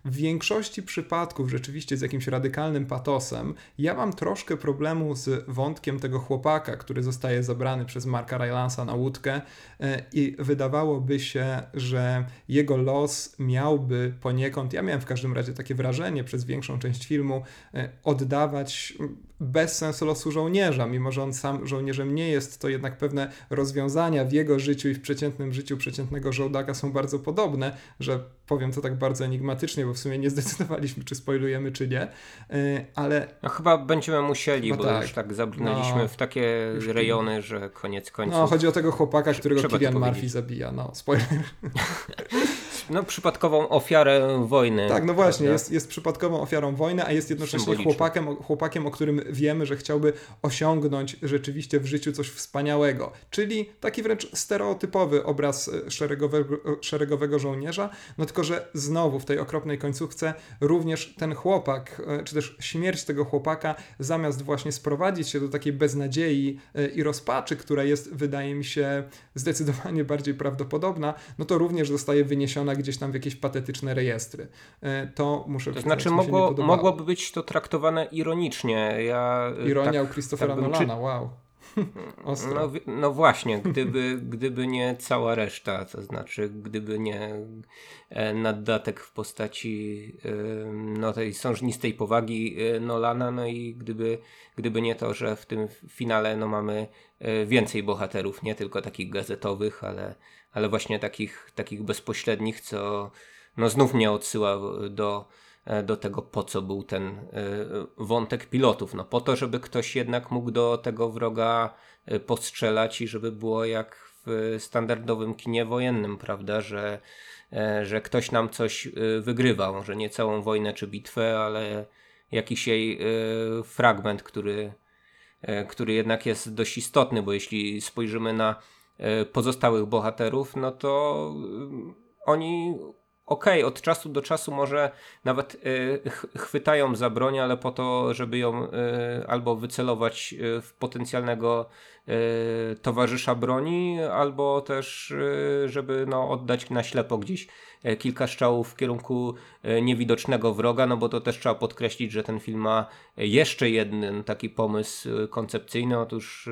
w większości przypadków rzeczywiście z jakimś radykalnym patosem. Ja mam troszkę problemu z wątkiem tego chłopaka, który zostaje zabrany przez Marka Rylansa na łódkę e, i wydawałoby się, że jego los miałby poniekąd, ja miałem w każdym razie takie wrażenie przez większą część filmu, e, oddawać bez sensu losu żołnierza, mimo że on sam żołnierzem nie jest, to jednak pewne rozwiązania w jego życiu i w przeciętnym życiu przeciętnego żołdaka są bardzo podobne, że powiem to tak bardzo enigmatycznie, bo w sumie nie zdecydowaliśmy, czy spoilujemy, czy nie, y, ale... No chyba będziemy musieli, bo tak. już tak zabrnęliśmy no, w takie rejony, że koniec końców... No, chodzi o tego chłopaka, którego Kilian Murphy zabija, no, spoiler. no, przypadkową ofiarę wojny. Tak, no właśnie, jest, jest przypadkową ofiarą wojny, a jest jednocześnie chłopakiem, chłopakiem, o którym wiemy, że chciałby osiągnąć rzeczywiście w życiu coś wspaniałego. Czyli taki wręcz stereotypowy obraz e, szeregowego, e, szeregowego żołnierza, no tylko, że znowu w tej okropnej końcówce również ten chłopak, e, czy też śmierć tego chłopaka, zamiast właśnie sprowadzić się do takiej beznadziei i rozpaczy, która jest, wydaje mi się, zdecydowanie bardziej prawdopodobna, no to również zostaje wyniesiona gdzieś tam w jakieś patetyczne rejestry. E, to muszę To znaczy mogło, mogłoby być to traktowane ironicznie. Ja, e, Ironia tak, u Christophera tak Nolana, czy... wow. No, no, właśnie, gdyby, gdyby nie cała reszta, to znaczy gdyby nie e, naddatek w postaci no, tej sążnistej powagi Nolana, no i gdyby, gdyby nie to, że w tym finale no, mamy więcej bohaterów, nie tylko takich gazetowych, ale, ale właśnie takich, takich bezpośrednich, co no, znów mnie odsyła do E, do tego, po co był ten e, wątek pilotów. No po to, żeby ktoś jednak mógł do tego wroga e, postrzelać i żeby było jak w standardowym kinie wojennym, prawda, że, że ktoś nam coś wygrywał, że nie całą wojnę czy bitwę, ale jakiś jej fragment, który, który jednak jest dość istotny, bo jeśli spojrzymy na pozostałych bohaterów, no to oni okej, okay, od czasu do czasu może nawet y, chwytają za broń, ale po to, żeby ją y, albo wycelować y, w potencjalnego y, towarzysza broni, albo też, y, żeby no, oddać na ślepo gdzieś E, kilka strzałów w kierunku e, niewidocznego wroga, no bo to też trzeba podkreślić, że ten film ma jeszcze jeden taki pomysł e, koncepcyjny, otóż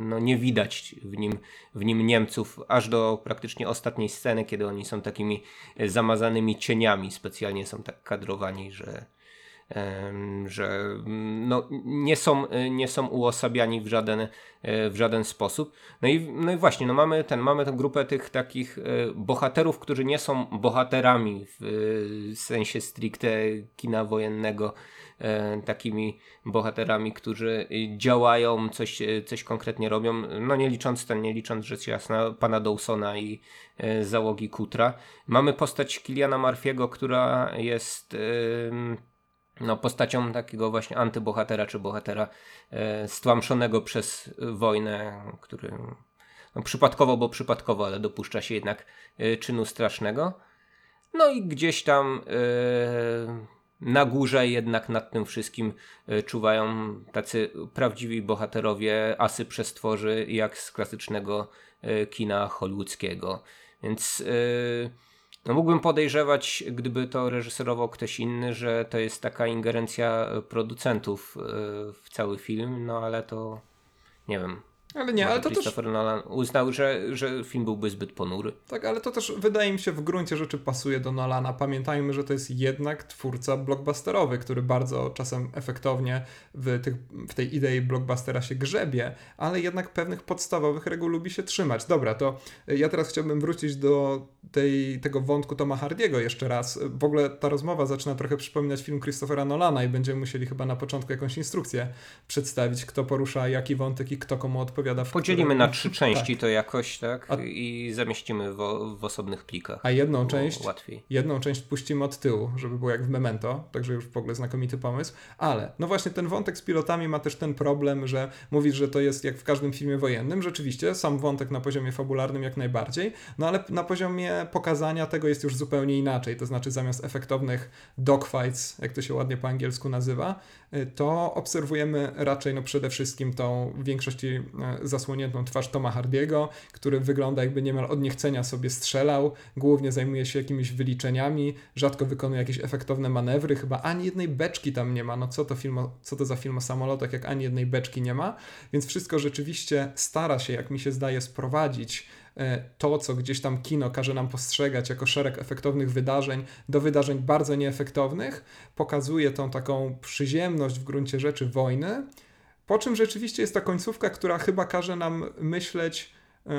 no nie widać w nim, w nim Niemców aż do praktycznie ostatniej sceny, kiedy oni są takimi zamazanymi cieniami, specjalnie są tak kadrowani, że że mm, no, nie, są, nie są uosabiani w żaden, e, w żaden sposób. No i, no i właśnie, no mamy, ten, mamy tę grupę tych takich e, bohaterów, którzy nie są bohaterami w sensie stricte kina wojennego, e, takimi bohaterami, którzy działają, coś, coś konkretnie robią, no nie licząc ten, nie licząc rzecz jasna pana Dawsona i załogi Kutra. Mamy postać Kiliana Marfiego, która jest no, postacią takiego właśnie antybohatera, czy bohatera e, stłamszonego przez wojnę, który no, przypadkowo, bo przypadkowo, ale dopuszcza się jednak e, czynu strasznego. No i gdzieś tam e, na górze jednak nad tym wszystkim czuwają tacy prawdziwi bohaterowie, asy przestworzy, jak z klasycznego kina hollywoodzkiego. Więc no mógłbym podejrzewać, gdyby to reżyserował ktoś inny, że to jest taka ingerencja producentów e, w cały film, no ale to nie wiem. Ale nie, ale to Christopher też... Nolan uznał, że, że film byłby zbyt ponury. Tak, ale to też wydaje mi się w gruncie rzeczy pasuje do Nolana. Pamiętajmy, że to jest jednak twórca blockbusterowy, który bardzo czasem efektownie w, tych, w tej idei blockbustera się grzebie, ale jednak pewnych podstawowych reguł lubi się trzymać. Dobra, to ja teraz chciałbym wrócić do tej, tego wątku Toma Hardiego jeszcze raz. W ogóle ta rozmowa zaczyna trochę przypominać film Christophera Nolana i będziemy musieli chyba na początku jakąś instrukcję przedstawić, kto porusza jaki wątek i kto komu odpowiada. Podzielimy na trzy części tak. to jakoś, tak? A... I zamieścimy w, w, osobnych plikach. A jedną część, łatwiej. jedną część puścimy od tyłu, żeby było jak w Memento, także już w ogóle znakomity pomysł. Ale, no właśnie ten wątek z pilotami ma też ten problem, że mówisz, że to jest jak w każdym filmie wojennym. Rzeczywiście, sam wątek na poziomie fabularnym jak najbardziej, no ale na poziomie pokazania tego jest już zupełnie inaczej. To znaczy, zamiast efektownych dogfights, jak to się ładnie po angielsku nazywa, y, to obserwujemy raczej no przede wszystkim tą w większości y, zasłoniętą twarz Toma Hardiego, który wygląda jakby niemal od niechcenia sobie strzelał, głównie zajmuje się jakimiś wyliczeniami, rzadko wykonuje jakieś efektowne manewry, chyba ani jednej beczki tam nie ma. No co to, film co to za film o samolotach, jak ani jednej beczki nie ma, więc wszystko rzeczywiście stara się, jak mi się zdaje, sprowadzić E, to, co gdzieś tam kino każe nam postrzegać jako szereg efektownych wydarzeń, do wydarzeń bardzo nieefektownych, pokazuje tą taką przyziemność w gruncie rzeczy wojny. Po czym rzeczywiście jest ta końcówka, która chyba każe nam myśleć, yy,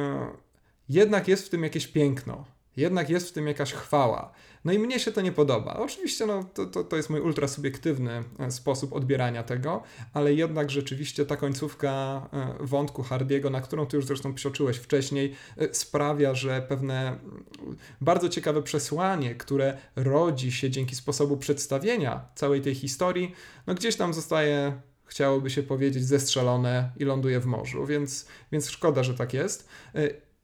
jednak jest w tym jakieś piękno, jednak jest w tym jakaś chwała. No i mnie się to nie podoba. Oczywiście no, to, to, to jest mój ultra subiektywny e, sposób odbierania tego, ale jednak rzeczywiście ta końcówka e, wątku Hardiego, na którą ty już zresztą psioczyłeś wcześniej, e, sprawia, że pewne bardzo ciekawe przesłanie, które rodzi się dzięki sposobu przedstawienia całej tej historii, no gdzieś tam zostaje chciałoby się powiedzieć, zestrzelone i ląduje w morzu, więc, więc szkoda, że tak jest.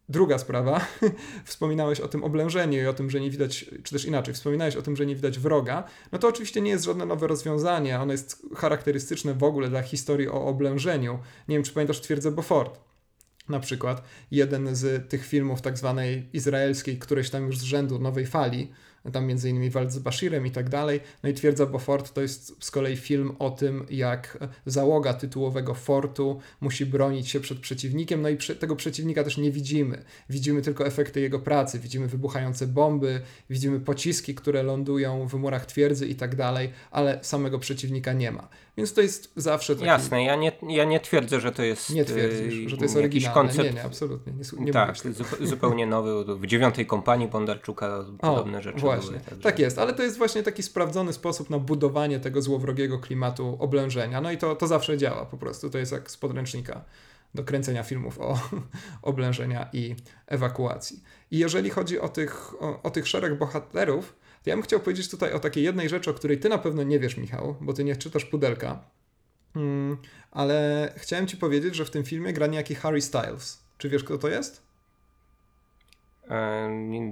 Druga sprawa, wspominałeś o tym oblężeniu i o tym, że nie widać, czy też inaczej, wspominałeś o tym, że nie widać wroga. No to oczywiście nie jest żadne nowe rozwiązanie, ono jest charakterystyczne w ogóle dla historii o oblężeniu. Nie wiem, czy pamiętasz twierdzę Beaufort. Na przykład jeden z tych filmów tak zwanej izraelskiej, któreś tam już z rzędu nowej fali, tam między innymi walcz z Bashirem i tak dalej. No i Twierdza Beaufort to jest z kolei film o tym, jak załoga tytułowego fortu musi bronić się przed przeciwnikiem, no i tego przeciwnika też nie widzimy. Widzimy tylko efekty jego pracy, widzimy wybuchające bomby, widzimy pociski, które lądują w murach twierdzy i tak dalej, ale samego przeciwnika nie ma. Więc to jest zawsze taki... Jasne, ja nie, ja nie twierdzę, że to jest Nie twierdzisz, że to jest oryginalne. Koncept... Nie, nie, absolutnie. Nie, nie tak, zupełnie nowy. W dziewiątej kompanii Bondarczuka podobne o, rzeczy właśnie. Także... Tak jest, ale to jest właśnie taki sprawdzony sposób na budowanie tego złowrogiego klimatu oblężenia. No i to, to zawsze działa po prostu. To jest jak z podręcznika do kręcenia filmów o oblężenia i ewakuacji. I jeżeli chodzi o tych, o, o tych szereg bohaterów, to ja bym chciał powiedzieć tutaj o takiej jednej rzeczy, o której ty na pewno nie wiesz, Michał, bo ty nie czytasz pudelka. Hmm, ale chciałem ci powiedzieć, że w tym filmie gra niejaki Harry Styles. Czy wiesz, kto to jest?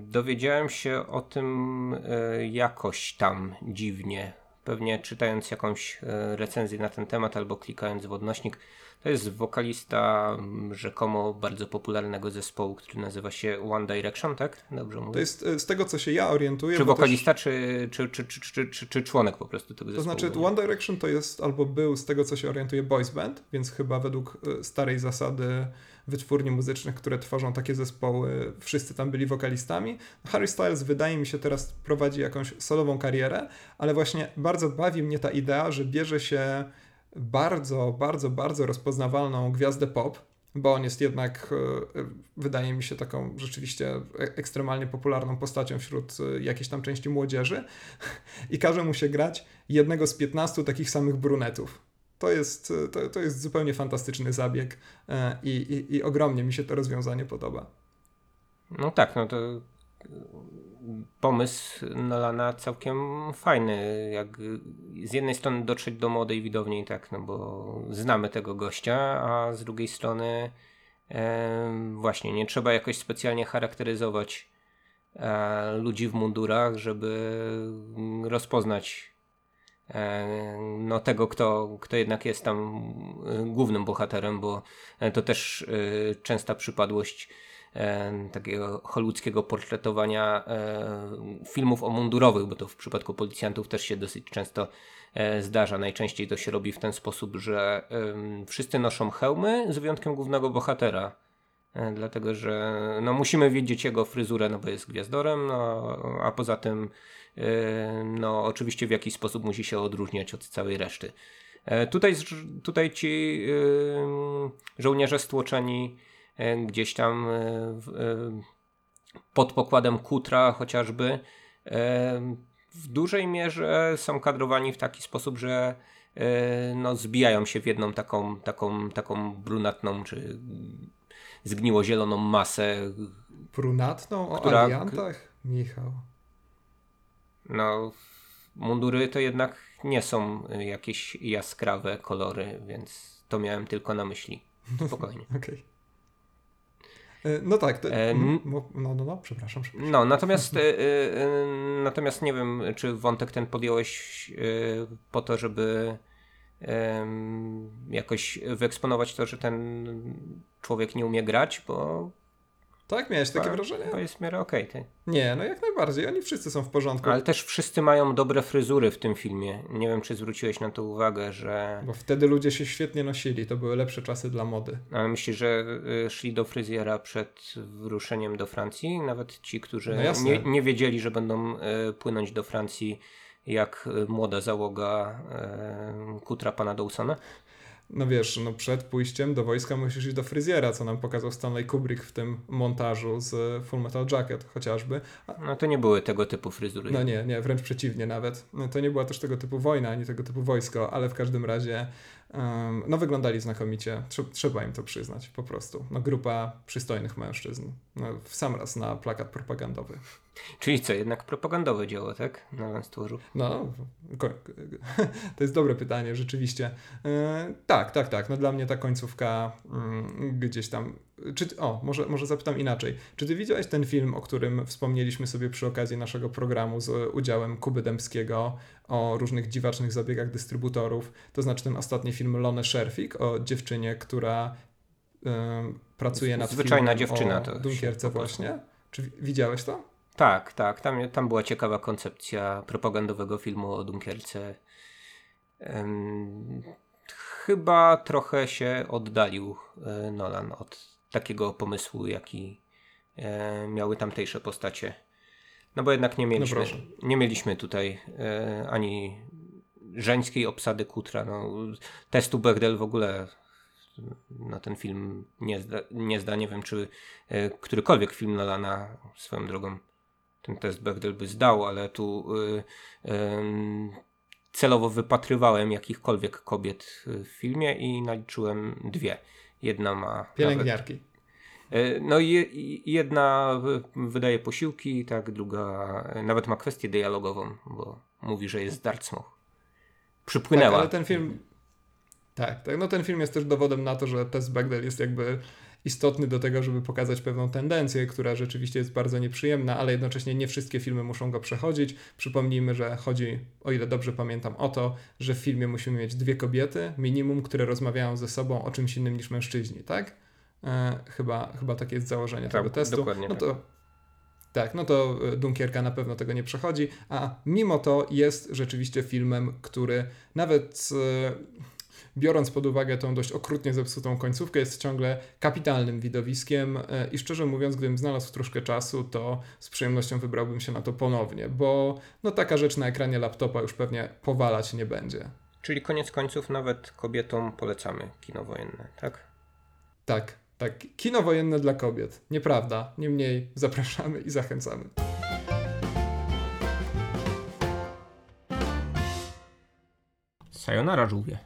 Dowiedziałem się o tym e, jakoś tam dziwnie. Pewnie czytając jakąś e, recenzję na ten temat albo klikając w odnośnik. To jest wokalista rzekomo bardzo popularnego zespołu, który nazywa się One Direction, tak? Dobrze mówię? To jest e, z tego, co się ja orientuję. Czy wokalista, też... czy, czy, czy, czy, czy, czy, członek po prostu tego zespołu? To znaczy, One Direction to jest albo był, z tego, co się orientuje, boys band, więc chyba według starej zasady wytwórni muzycznych, które tworzą takie zespoły, wszyscy tam byli wokalistami. Harry Styles wydaje mi się teraz prowadzi jakąś solową karierę, ale właśnie bardzo bawi mnie ta idea, że bierze się bardzo, bardzo, bardzo rozpoznawalną gwiazdę pop, bo on jest jednak, e, wydaje mi się, taką rzeczywiście ekstremalnie popularną postacią wśród e, jakiejś tam części młodzieży i każe mu się grać jednego z 15 takich samych brunetów. To jest, to, to jest zupełnie fantastyczny zabieg e, i, i, i ogromnie mi się to rozwiązanie podoba. No tak, no to pomysł Nolana całkiem fajny. Jak z jednej strony dotrzeć do młodej widowni, tak, no bo znamy tego gościa, a z drugiej strony e, właśnie nie trzeba jakoś specjalnie charakteryzować e, ludzi w mundurach, żeby rozpoznać E, no, tego, kto, kto jednak jest tam e, głównym bohaterem, bo e, to też częsta przypadłość takiego hollywoodzkiego portretowania filmów o mundurowych, bo to w przypadku policjantów też się dosyć często zdarza. Najczęściej to się robi w ten sposób, że wszyscy noszą hełmy z wyjątkiem głównego bohatera. Dlatego, że no, musimy wiedzieć jego fryzurę, no bo jest gwiazdorem, no, a poza tym no oczywiście w jakiś sposób musi się odróżniać od całej reszty. E, tutaj, tutaj ci żołnierze stłoczeni e, gdzieś tam e, pod pokładem kutra chociażby w dużej mierze są kadrowani w taki sposób, że no, zbijają się w jedną taką, taką, taką brunatną czy zgniło-zieloną masę. Brunatną o która, aliantach? Michał. No, mundury to jednak nie są jakieś jaskrawe kolory, więc to miałem tylko na myśli. Spokojnie. Okej. Okay. E, no tak, to, e, no, no, no, przepraszam, przepraszam. No, natomiast, e, natomiast nie wiem, czy wątek ten podjąłeś po to, żeby jakoś wyeksponować to, że ten człowiek nie umie grać, bo tak? Miałeś takie wrażenie? To jest w miarę okej. Okay, nie, no jak najbardziej. Oni wszyscy są w porządku. Ale też wszyscy mają dobre fryzury w tym filmie. Nie wiem, czy zwróciłeś na to uwagę, że... Bo wtedy ludzie się świetnie nosili. To były lepsze czasy dla mody. Ale myślisz, że y, szli do fryzjera przed wyruszeniem do Francji? Nawet ci, którzy no nie, nie, wiedzieli, że będą y, płynąć do Francji jak y, młoda załoga kutra pana Dawsona? No wiesz, no przed pójściem do wojska musisz iść do fryzjera, co nam pokazał Stanley Kubrick w tym montażu z Full Metal Jacket chociażby. No to nie były tego typu fryzury. No nie, nie, wręcz przeciwnie nawet. No, to nie była też tego typu wojna, ani tego typu wojsko, ale w każdym razie um, no wyglądali znakomicie, trzeba im to przyznać po prostu. No grupa przystojnych mężczyzn. No, w sam raz na plakat propagandowy. Czyli co, jednak propagandowe dzieło, tak? Na stworzu. No, to jest dobre pytanie, rzeczywiście. E, tak, tak, tak. No dla mnie ta końcówka mm, gdzieś tam. Czy, o, może, może zapytam inaczej. Czy ty widziałeś ten film, o którym wspomnieliśmy sobie przy okazji naszego programu z udziałem Kuby Dębskiego o różnych dziwacznych zabiegach dystrybutorów? To znaczy ten ostatni film Lone Sherfik o dziewczynie, która y, pracuje nad Zwyczajna dziewczyna o to Dunkierce właśnie. Czy widziałeś to? Tak, tak. Tam, tam była ciekawa koncepcja propagandowego filmu o Dunkierce. Um, chyba trochę się oddalił e, Nolan od takiego pomysłu, jaki e, miały tamtejsze postacie. No bo jednak nie mieliśmy, no nie mieliśmy tutaj e, ani żeńskiej obsady Kutra. No, testu Bechdel w ogóle na ten film nie zda, nie zda. Nie wiem, czy e, którykolwiek film Nolana swoją drogą ten test Bechdel by zdał, ale tu e, celowo wypatrywałem jakichkolwiek kobiet w filmie i naliczyłem dwie. Jedna ma. Pielęgniarki. Nawet, no i jedna wydaje posiłki, tak, druga nawet ma kwestię dialogową, bo mówi, że jest Dartmouth. Przypłynęła. Tak, ale ten film. Tak, tak, no ten film jest też dowodem na to, że test Bechdel jest jakby istotny do tego, żeby pokazać pewną tendencję, która rzeczywiście jest bardzo nieprzyjemna, ale jednocześnie nie wszystkie filmy muszą go przechodzić. Przypomnijmy, że chodzi, o ile dobrze pamiętam, o to, że w filmie musimy mieć dwie kobiety, minimum, które rozmawiają ze sobą o czymś innym niż mężczyźni, tak? E, chyba, chyba takie jest założenie tak, tego testu. Dokładnie no to, tak. tak, no to e, Dunkierka na pewno tego nie przechodzi, a mimo to jest rzeczywiście filmem, który nawet e, biorąc pod uwagę tą dość okrutnie zepsutą końcówkę, jest ciągle kapitalnym widowiskiem e, i szczerze mówiąc, gdybym znalazł troszkę czasu, to z przyjemnością wybrałbym się na to ponownie, bo no taka rzecz na ekranie laptopa już pewnie powalać nie będzie. Czyli koniec końców nawet kobietom polecamy kino wojenne, tak? Tak, tak. Kino wojenne dla kobiet. Nieprawda. Niemniej zapraszamy i zachęcamy. Sayonara żółwie.